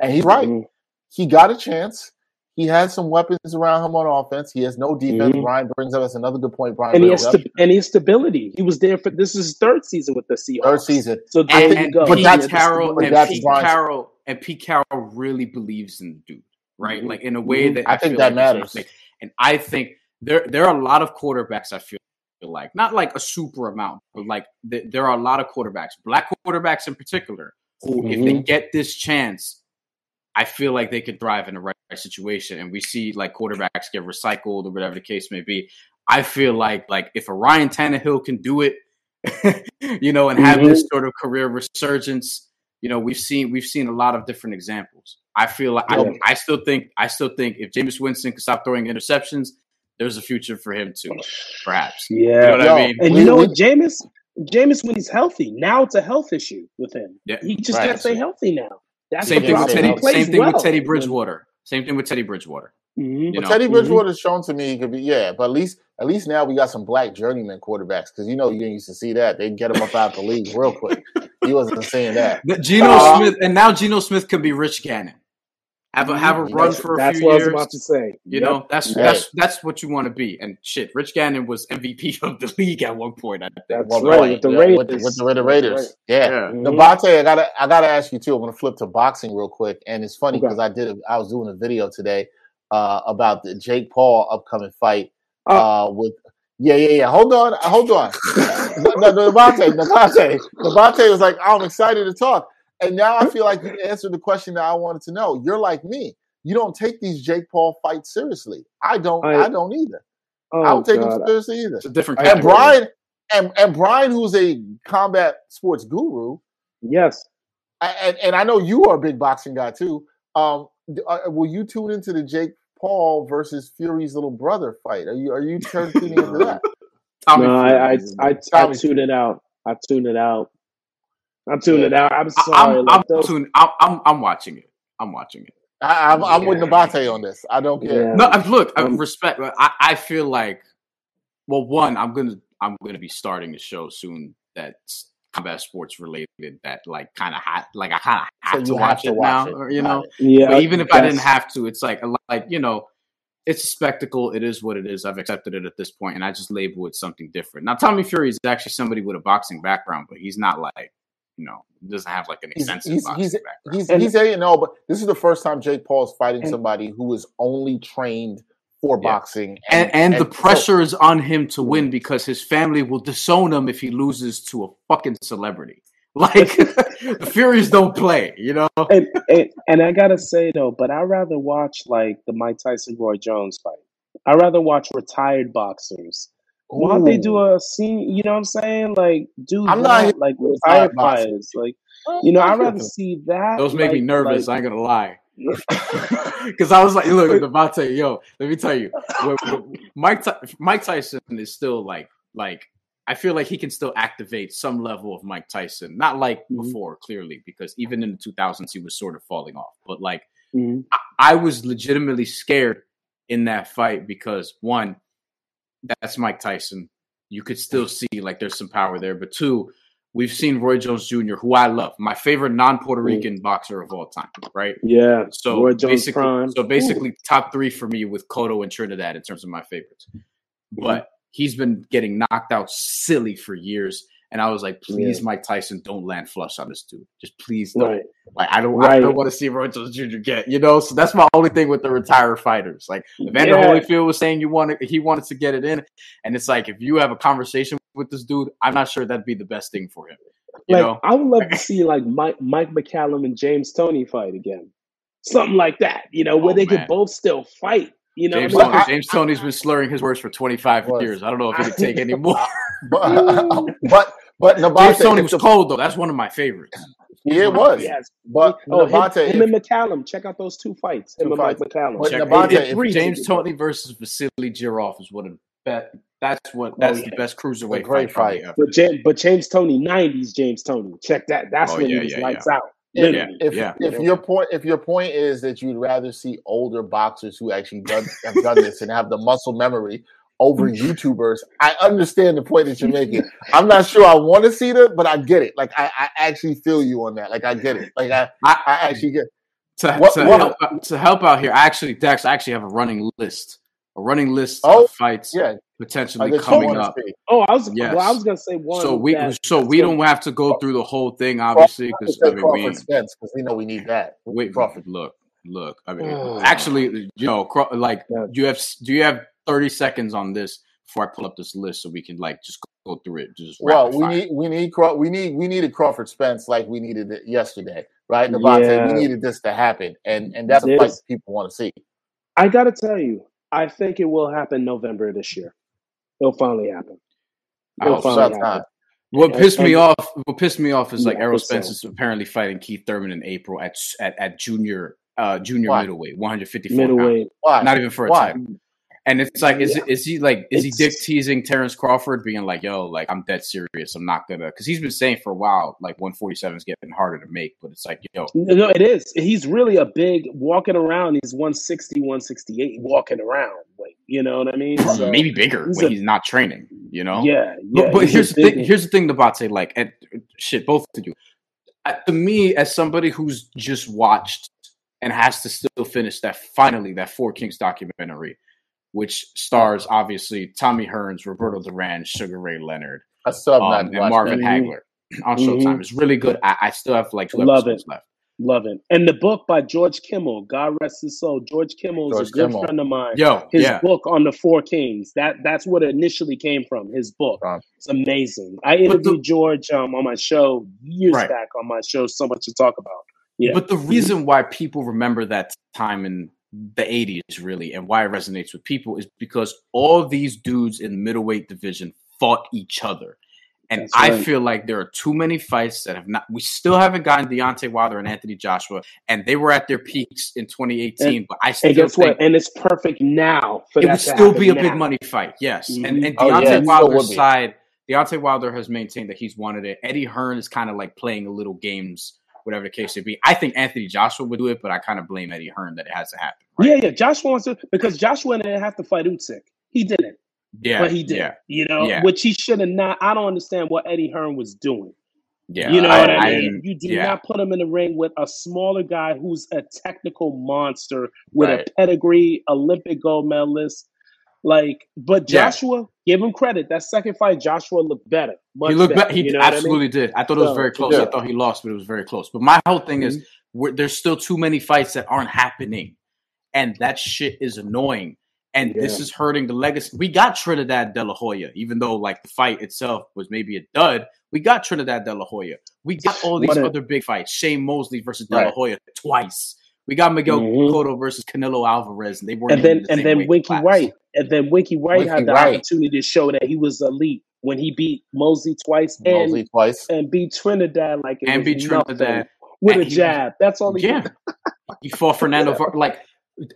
and he's right. Mm-hmm. He got a chance. He has some weapons around him on offense. He has no defense. Mm-hmm. Brian brings up that's another good point. Brian and he has st- and he has stability. He was there for this is his third season with the Seahawks. Third season. So there and, you go. But that's Carroll and Pete Carroll and Pete Carroll really believes in the dude, right? Mm-hmm. Like in a way mm-hmm. that I, I think that like matters. And I think there there are a lot of quarterbacks. I feel like not like a super amount, but like th- there are a lot of quarterbacks, black quarterbacks in particular, who mm-hmm. if they mm-hmm. get this chance, I feel like they could thrive in the right, right situation. And we see like quarterbacks get recycled or whatever the case may be. I feel like like if a Ryan Tannehill can do it, you know, and have mm-hmm. this sort of career resurgence, you know, we've seen we've seen a lot of different examples. I feel like yeah. I, I, still think I still think if Jameis Winston can stop throwing interceptions, there's a future for him too, perhaps. Yeah, you know what Yo, I mean. And you know what, Jameis, Jameis when he's healthy, now it's a health issue with him. Yeah, he just right. can't stay healthy now. That's same thing with Teddy. Same thing well. with Teddy Bridgewater. Same thing with Teddy Bridgewater. Mm-hmm. You know? Teddy Bridgewater mm-hmm. shown to me he could be yeah, but at least at least now we got some black journeyman quarterbacks because you know you didn't used to see that they get him up out the league real quick. he wasn't saying that. Geno uh, Smith and now Geno Smith can be Rich Gannon. Have a have a run for a few years. that's few what years. I was about to say. You yep. know, that's that's that's what you want to be. And shit, Rich Gannon was MVP of the league at one point. I think. That's well, right. With the Raiders. With, with, the, with the Raiders. Right. Yeah. yeah. Mm-hmm. Nabate, I gotta I gotta ask you too. I'm gonna flip to boxing real quick. And it's funny because okay. I did a, I was doing a video today uh, about the Jake Paul upcoming fight oh. uh, with yeah, yeah, yeah. Hold on, hold on. no, no, Nabate, Nabate, Nabate was like, I'm excited to talk. And now I feel like you answered the question that I wanted to know. You're like me. You don't take these Jake Paul fights seriously. I don't. I, I don't either. Oh I don't take God. them seriously either. It's a different. Category. And Brian and and Brian, who's a combat sports guru. Yes. And and I know you are a big boxing guy too. Um, uh, will you tune into the Jake Paul versus Fury's little brother fight? Are you are you tuning into that? no, I I, I, I, I tune it out. I tune it out. I'm tuning yeah. out. I'm sorry. I'm, like I'm, those... I'm, I'm, I'm watching it. I'm watching it. I, am I'm, I'm with Nabate on this. I don't care. Yeah. No, look, I um, respect. I, I feel like, well, one, I'm gonna I'm gonna be starting a show soon that's combat sports related. That like kind of ha- like I kind of have so to watch have to it watch now. It. you know, yeah. But even if I didn't have to, it's like like you know, it's a spectacle. It is what it is. I've accepted it at this point, and I just label it something different. Now, Tommy Fury is actually somebody with a boxing background, but he's not like you know doesn't have like an extensive he's, he's, he's, he's, he's, a you know, but this is the first time Jake Paul is fighting and, somebody who is only trained for yeah. boxing, and, and, and, and the pressure is on him to win because his family will disown him if he loses to a fucking celebrity. Like the Furies don't play, you know. And, and, and I gotta say though, but I rather watch like the Mike Tyson Roy Jones fight. I rather watch retired boxers why don't they do a scene? You know what I'm saying? Like, do I'm that, not like retired fighters. Like, you know, I'd rather see that. Those make like, me nervous. Like, I ain't gonna lie. Because I was like, look, Devontae, yo, let me tell you, Mike Mike Tyson is still like like I feel like he can still activate some level of Mike Tyson, not like mm-hmm. before, clearly, because even in the 2000s he was sort of falling off. But like, mm-hmm. I, I was legitimately scared in that fight because one, that's Mike Tyson. You could still see like there's some power there. But two, we've seen Roy Jones Jr., who I love, my favorite non-Puerto Rican boxer of all time, right? Yeah. So Roy Jones basically, Prime. so basically, Ooh. top three for me with Cotto and Trinidad in terms of my favorites. Mm-hmm. But he's been getting knocked out silly for years. And I was like, please, yeah. Mike Tyson, don't land flush on this dude. Just please don't. Right. Like I don't right. I don't want to see Roy Jones Jr. get, you know. So that's my only thing with the retired fighters. Like Evander yeah. Holyfield was saying you wanted he wanted to get it in. And it's like if you have a conversation with this dude, I'm not sure that'd be the best thing for him. You like know? I would love to see like Mike Mike McCallum and James Toney fight again. Something like that, you know, where oh, they man. could both still fight. You know, James, I mean? Toney, James Toney's been slurring his words for 25 years. I don't know if he can take any more. but, but but Nabate, James Toney was the, cold though. That's one of my favorites. Yeah, it was. Yes, but oh, Nabate, him, him and McCallum. Check out those two fights. Him and Mike McCallum. But Nabate, if James Toney versus Vasily Jirov is one of the best. That's what. Oh, that's oh, yeah. the best cruiserweight great fight. fight. But James, but James Toney, nineties James Toney. Check that. That's oh, when yeah, he was yeah, lights out. If, if, yeah. if your point if your point is that you'd rather see older boxers who actually done, have done this and have the muscle memory over mm. YouTubers. I understand the point that you're making. I'm not sure I want to see that, but I get it. Like I, I actually feel you on that. Like I get it. Like I, I, I actually get. To, what, to, what, help, to help out here, I actually, Dex, I actually have a running list, a running list oh, of fights yeah. Potentially coming up. Oh, I was, yes. well, I was gonna say one. So we, that, so we don't have to go through the whole thing, obviously, because I mean, we, because we know we need that. Wait, Crawford. look, look. I mean, oh. actually, you know, like, do you have do you have 30 seconds on this before I pull up this list so we can like just go through it. Just well, we need we need we need we needed Crawford Spence like we needed it yesterday, right? Devontae, yeah. we needed this to happen, and and that's what people want to see. I got to tell you, I think it will happen November this year. It'll finally happen. It'll oh, finally happen. What pissed me off? What pissed me off is like Errol Spence is apparently fighting Keith Thurman in April at at, at junior uh junior Why? middleweight, 154 middleweight. Why? Not even for a Why? title. And it's like, is yeah. is he like, is it's, he dick teasing Terrence Crawford, being like, "Yo, like I'm dead serious. I'm not gonna," because he's been saying for a while, like 147 is getting harder to make, but it's like, yo, no, it is. He's really a big walking around. He's 160, 168 walking around. Like, you know what I mean? So, Maybe bigger he's when a, he's not training. You know? Yeah, yeah. But, but here's the thing. Here's the thing about say, like, and shit, both to do. Uh, to me, as somebody who's just watched and has to still finish that finally that Four Kings documentary which stars obviously Tommy Hearns, Roberto Duran, Sugar Ray Leonard, i still um, and Marvin Hagler on Showtime. Mm-hmm. It's really good. I, I, still have like two Love episodes it. left. Love it. And the book by George Kimball, God rest his soul. George Kimball is a good Kimball. friend of mine. Yo, his yeah. book on the Four Kings. That that's what it initially came from. His book. It's amazing. I interviewed the, George um, on my show years right. back on my show. So much to talk about. Yeah. But the reason why people remember that time in the 80s really and why it resonates with people is because all these dudes in the middleweight division fought each other. And right. I feel like there are too many fights that have not. We still haven't gotten Deontay Wilder and Anthony Joshua, and they were at their peaks in 2018. And, but I still and guess think what? And it's perfect now. it would still be a now. big money fight. Yes, mm-hmm. and and Deontay oh, yeah, Wilder's side, Deontay Wilder has maintained that he's wanted it. Eddie Hearn is kind of like playing a little games whatever the case may be. I think Anthony Joshua would do it, but I kind of blame Eddie Hearn that it has to happen. Right? Yeah, yeah. Joshua wants to because Joshua didn't have to fight Usyk. He didn't. Yeah, but he did. Yeah, you know, yeah. which he should have not. I don't understand what Eddie Hearn was doing. Yeah, you know I, what I, I mean. You do yeah. not put him in the ring with a smaller guy who's a technical monster with right. a pedigree, Olympic gold medalist. Like, but Joshua. Give him credit. That second fight, Joshua looked better. He looked better. He you know absolutely I mean? did. I thought it was very close. Yeah. I thought he lost, but it was very close. But my whole thing mm-hmm. is, there's still too many fights that aren't happening, and that shit is annoying. And yeah. this is hurting the legacy. We got Trinidad De La Hoya, even though like the fight itself was maybe a dud. We got Trinidad De La Hoya. We got all these other big fights. Shane Mosley versus De La right. Hoya twice. We got Miguel mm-hmm. Cotto versus Canelo Alvarez, and they weren't. And then the and then Winky class. Wright, and then Winky Wright Winky had the Wright. opportunity to show that he was elite when he beat Mosley twice and Mosley twice and beat Trinidad like and beat Trinidad with and a jab. That's all he yeah. did. he fought Fernando like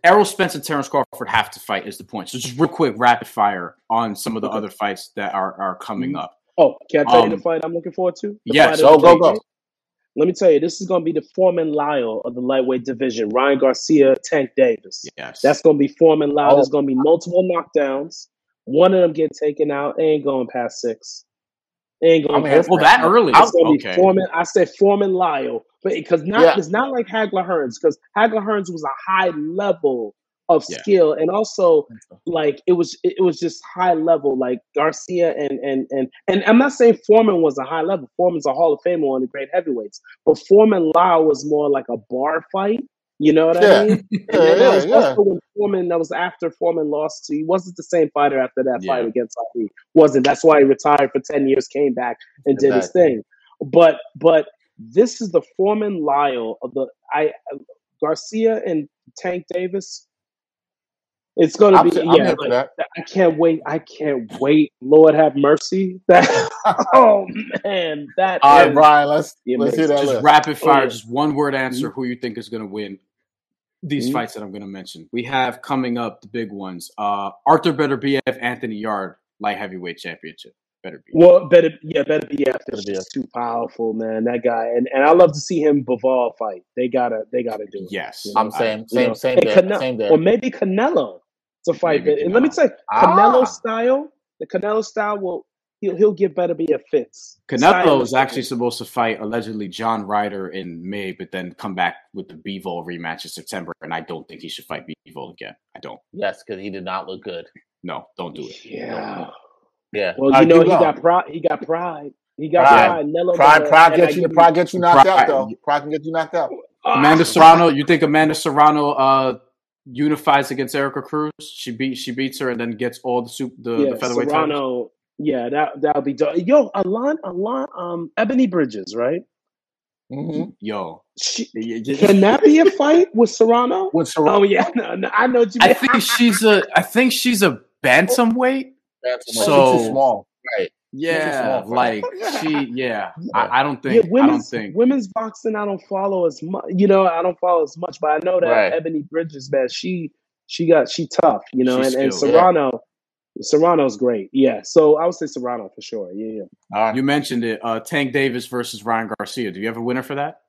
Errol Spence and Terrence Crawford have to fight is the point. So just real quick, rapid fire on some of the okay. other fights that are are coming mm-hmm. up. Oh, can I tell um, you the fight I'm looking forward to? The yes, oh, go go. Let me tell you, this is going to be the Foreman Lyle of the lightweight division. Ryan Garcia, Tank Davis. Yes. That's going to be Foreman Lyle. Oh. There's going to be multiple knockdowns. One of them get taken out. They ain't going past six. They ain't going. I mean, well, that early. It's going to okay. be Foreman. I said Foreman Lyle, but because not yeah. it's not like Hagler Hearns because Hagler Hearns was a high level of yeah. skill and also like it was it was just high level like Garcia and and and and I'm not saying Foreman was a high level Foreman's a Hall of Famer on the great heavyweights but Foreman Lyle was more like a bar fight you know what yeah. I mean? yeah, yeah, was yeah. when Foreman that was after Foreman lost to he wasn't the same fighter after that yeah. fight against Ali wasn't that's why he retired for 10 years came back and exactly. did his thing but but this is the Foreman Lyle of the I Garcia and Tank Davis it's going to be I'm yeah. Like, I can't wait. I can't wait. Lord have mercy. That oh man, that. All right, Brian. Let's let's hear that. Just list. rapid fire. Oh, yeah. Just one word answer. Mm-hmm. Who you think is going to win these mm-hmm. fights that I'm going to mention? We have coming up the big ones. Uh Arthur BF Anthony Yarde, light heavyweight championship. Better be. Well, better yeah, better be after. Better too powerful, man. That guy, and, and I love to see him Bivol fight. They gotta, they gotta do it. Yes, you know? I'm saying same, know? same, there, Cane- same there. Or maybe Canelo to fight. Maybe and let me say, Canelo ah. style, the Canelo style will he'll he'll get better be a fits. Canelo is actually supposed to fight allegedly John Ryder in May, but then come back with the Bivol rematch in September, and I don't think he should fight Bivol again. I don't. Yes, because he did not look good. No, don't do it. Yeah. Yeah. Well, you know he got pride. He got pride. He got pride. Pride, pride, pride gets you. Pride gets you knocked pride. out, though. Pride can get you knocked out. Amanda Serrano. You think Amanda Serrano uh, unifies against Erika Cruz. She beat she beats her and then gets all the soup the, yeah, the featherweight Serrano, titles. Yeah, that that'll be done. Yo, Alan, Alan, um, Ebanie Bridges, right? Mm-hmm. Yo, she, can that be a fight with Serrano? With Serrano? Oh yeah, no, no, I know. What you I think she's a. I think she's a bantamweight. Bantamweight. So too small, right? Yeah, like she. Yeah, I, I, don't think. Yeah, I don't think women's boxing. I don't follow as much. You know, I don't follow as much, but I know that right. Ebanie Bridges, man, she she got she tough. You know, She's and, skilled, and Serrano. Yeah. Serrano's great. Yeah. So I would say Serrano for sure. Yeah. yeah. You mentioned it. Uh, Tank Davis versus Ryan Garcia. Do you have a winner for that?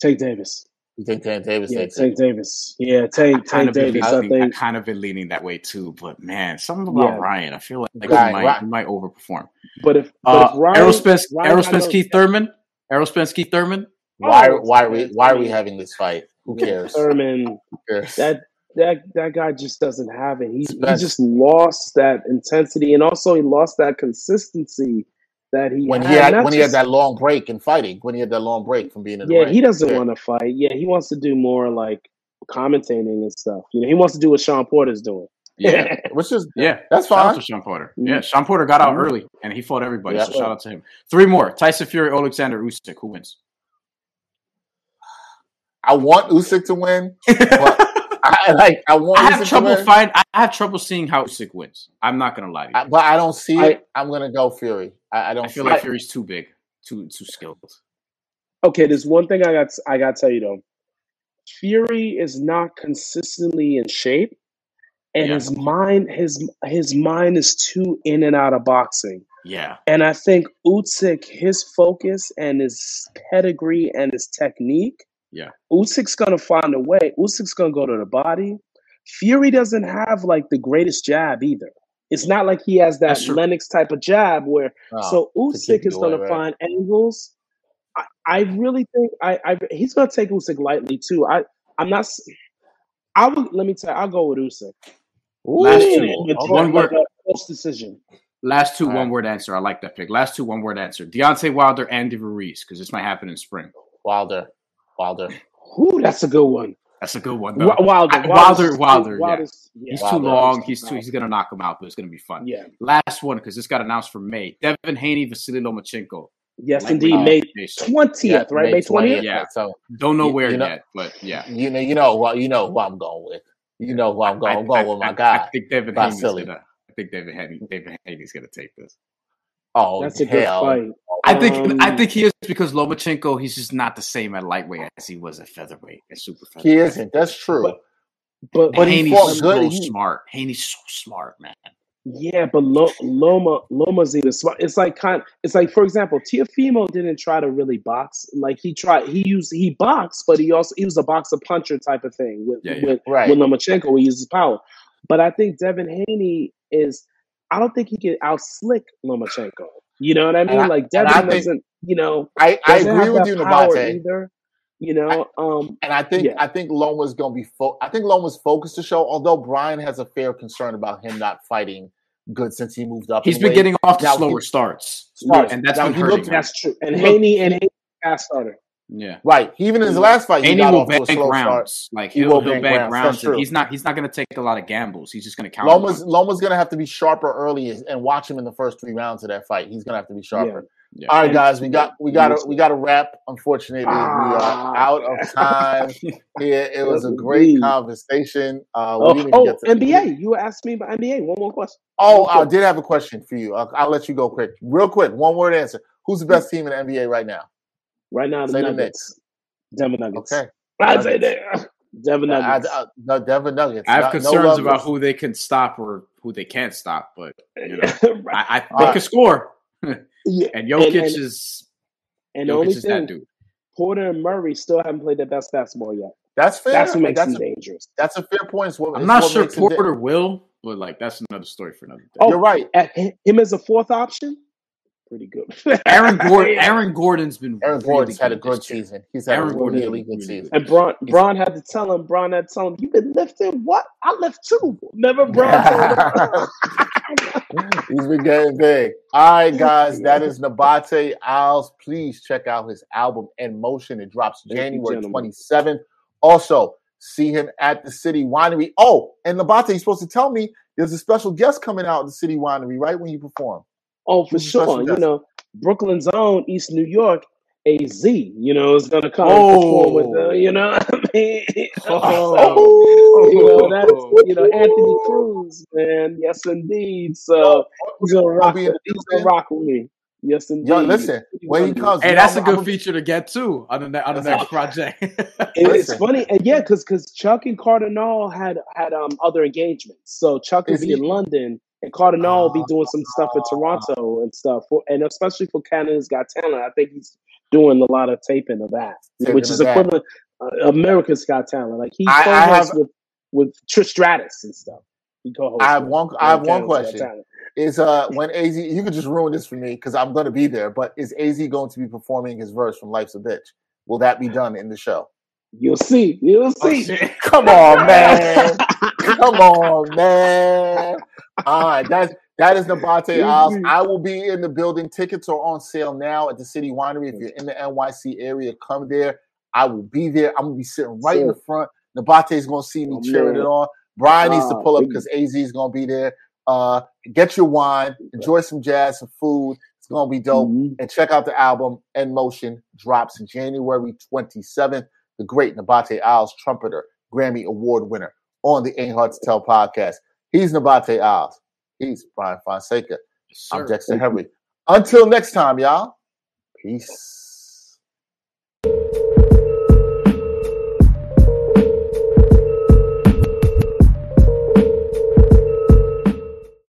Tank Davis. You think Tank Davis? Yeah, Tank Davis. Yeah, Tank, Tank Davis. I think I kind of been leaning that way too, but man, something about yeah. Ryan. I feel like, like Ryan, he, might, Ryan. he might overperform. But if, but uh, if Ryan, Errol Spence, Ryan, Spence, Keith Thurman, Errol Spence, Keith Thurman. Why? Oh, why are we? Why are we having this fight? Who cares? Thurman. Who cares? That that that guy just doesn't have it. He he just lost that intensity, and also he lost that consistency that he when had. he had when just, he had that long break in fighting. When he had that long break from being in the yeah, he doesn't yeah. want to fight. Yeah, he wants to do more like commentating and stuff. You know, he wants to do what Shawn Porter's doing. Yeah, which is yeah, that's fine. Shout out to Shawn Porter. Mm-hmm. Yeah, Shawn Porter got out mm-hmm. early and he fought everybody. Yeah. So shout out to him. Three more: Tyson Fury, Alexander Usyk. Who wins? I want Usyk to win, but I like. I want. I have trouble find. I have trouble seeing how Usyk wins. I'm not gonna lie to you, I, but I don't see I, it. I'm gonna go Fury. I, I don't. I feel like Fury's too big, too too skilled. Okay, there's one thing I got. I got to tell you though. Fury is not consistently in shape, and yeah. his mind his his mind is too in and out of boxing. Yeah, and I think Usyk, his focus and his pedigree and his technique yeah. Usyk's gonna find a way. Usyk's gonna go to the body. Fury doesn't have like the greatest jab either. It's not like he has that Lennox type of jab where oh, so Usyk is gonna find angles. I, I, really think I, I he's gonna take Usyk lightly too. I I'm not I would let me tell you, I'll go with Usyk. Last two, one word close decision. Last two, All one right. word answer. I like that pick. Last two, one word answer. Deontay Wilder, Andy Ruiz, because this might happen in spring. Wilder. Wilder. Ooh, that's a good one. That's a good one. Though. Wilder, I, Wilder, Wilder, Wilder. Yeah. yeah. He's Wilder, too long. He's too. He's gonna knock him out, but it's gonna be fun. Yeah. Last one because this got announced for May. Devin Haney, Vasily Lomachenko. Yes, like, indeed. May twentieth, yeah, right? May twentieth. Yeah. So don't know you, where you know, yet, but yeah. You know, you know what you know who I'm going with. You know who I'm going. I'm going I, with my guy. I think Devin Haney's gonna. I think Devin Haney. Devin Haney's gonna take this. Oh, that's a hell. good fight. I think um, I think he is because Lomachenko he's just not the same at lightweight as he was at featherweight and super featherweight. He isn't. That's true. But but, but Haney's so good. smart. Haney's so smart, man. Yeah, but Loma Loma's even smart. It's like kind. It's like for example, Teofimo didn't try to really box. Like he tried. He used he boxed, but he also he was a boxer puncher type of thing with yeah, yeah. with, right. with Lomachenko. He uses power. But I think Devin Haney is I don't think he can out slick Lomachenko. You know what I mean? I, like Devin doesn't, you know, I, I agree with you, Nabate. Either, you know, I, um, and I think yeah. I think Loma's going to be. Fo- I think Loma's focused to show. Although Brian has a fair concern about him not fighting good since he moved up. He's been getting off to slower he, starts, starts, and that's now, been hurting. Looked, that's true. And Haney and Haney fast starter. Yeah, right. Even in his last fight, he, he will bank rounds. Start. Like he'll, he will he'll bank, rounds. He's not. He's not going to take a lot of gambles. He's just going to count. Loma's Loma's going to have to be sharper early and watch him in the first three rounds of that fight. He's going to have to be sharper. Yeah. Yeah. All right, guys, we got we got to we got to wrap. Unfortunately, ah. we are ah. out of time. Here, it was a great conversation. Uh, oh, oh NBA. You asked me about NBA. One more question. Oh, I did have a question for you. I'll, I'll let you go quick, real quick. One word answer. Who's the best team in the NBA right now? Right now, the Say Nuggets. The Denver Nuggets. Okay. I'd say that. Denver Nuggets. I, I, uh, no, Denver Nuggets. I have concerns no about who they can stop or who they can't stop, but you know, I, I, they can score. yeah. And Jokic and, and, is and Jokic is thing, that dude. Porter and Murray still haven't played their best basketball yet. That's fair. That's what makes that's them a, dangerous. That's a fair point. It's what, I'm not sure Porter will, but like that's another story for another day. Oh, You're right. him as a fourth option pretty good. Aaron Gordon. Aaron Gordon's been. Aaron really Gordon's had a good season. He's had Aaron a really, really good season. And Braun, Braun had to tell him. Braun had to tell him, "You've been lifting. What? I lift too. Never Braun." He's been getting big. All right, guys, that is Nabate Isles. Please check out his album En Motion. It drops January twenty seventh. Also, see him at the City Winery. Oh, and Nabate, you're supposed to tell me there's a special guest coming out at the City Winery right when you perform. Oh, for sure. You know, Brooklyn's own East New York AZ, you know, is gonna come oh. with, uh, you know, I mean, oh. you know, that's you know Anthony Cruz, man. Yes, indeed. So he's gonna rock. With, he's gonna rock with me. Yes, indeed. Yo, listen, when he comes, hey, that's a good I'm, feature to get too on the on the next project. it's funny, and yeah, because because Chuck and Kardinal had had um other engagements. So Chuck will be he? in London, and Kardinal will be doing some stuff in Toronto and stuff, for, and especially for Canada's Got Talent. I think he's doing a lot of taping of that, taping which is equivalent uh, America's Got Talent. Like he co-hosts with with Trish Stratus and stuff. He co-hosts. I have one. I have one question. Is uh when Az you could just ruin this for me because I'm going to be there. But is Az going to be performing his verse from Life's a Bitch? Will that be done in the show? You'll see. You'll oh, see. Oh, Come on, man. Come on, man. All right, that's that is Nabate Isles. I will be in the building. Tickets are on sale now at the City Winery. If you're in the NYC area, come there. I will be there. I'm gonna be sitting right in the front. Nabate is gonna see me oh, cheering man. it on. Brian needs to pull up because Az is gonna be there. Uh, get your wine, enjoy some jazz, some food. It's gonna be dope. Mm-hmm. And check out the album En Motion drops January 27th. The great Nabate Isles trumpeter, Grammy Award winner on the Ain't Hard to Tell podcast. He's Nabate Isles. He's Brian Fonseca. I'm Dexter Henry. Until next time, y'all. Peace.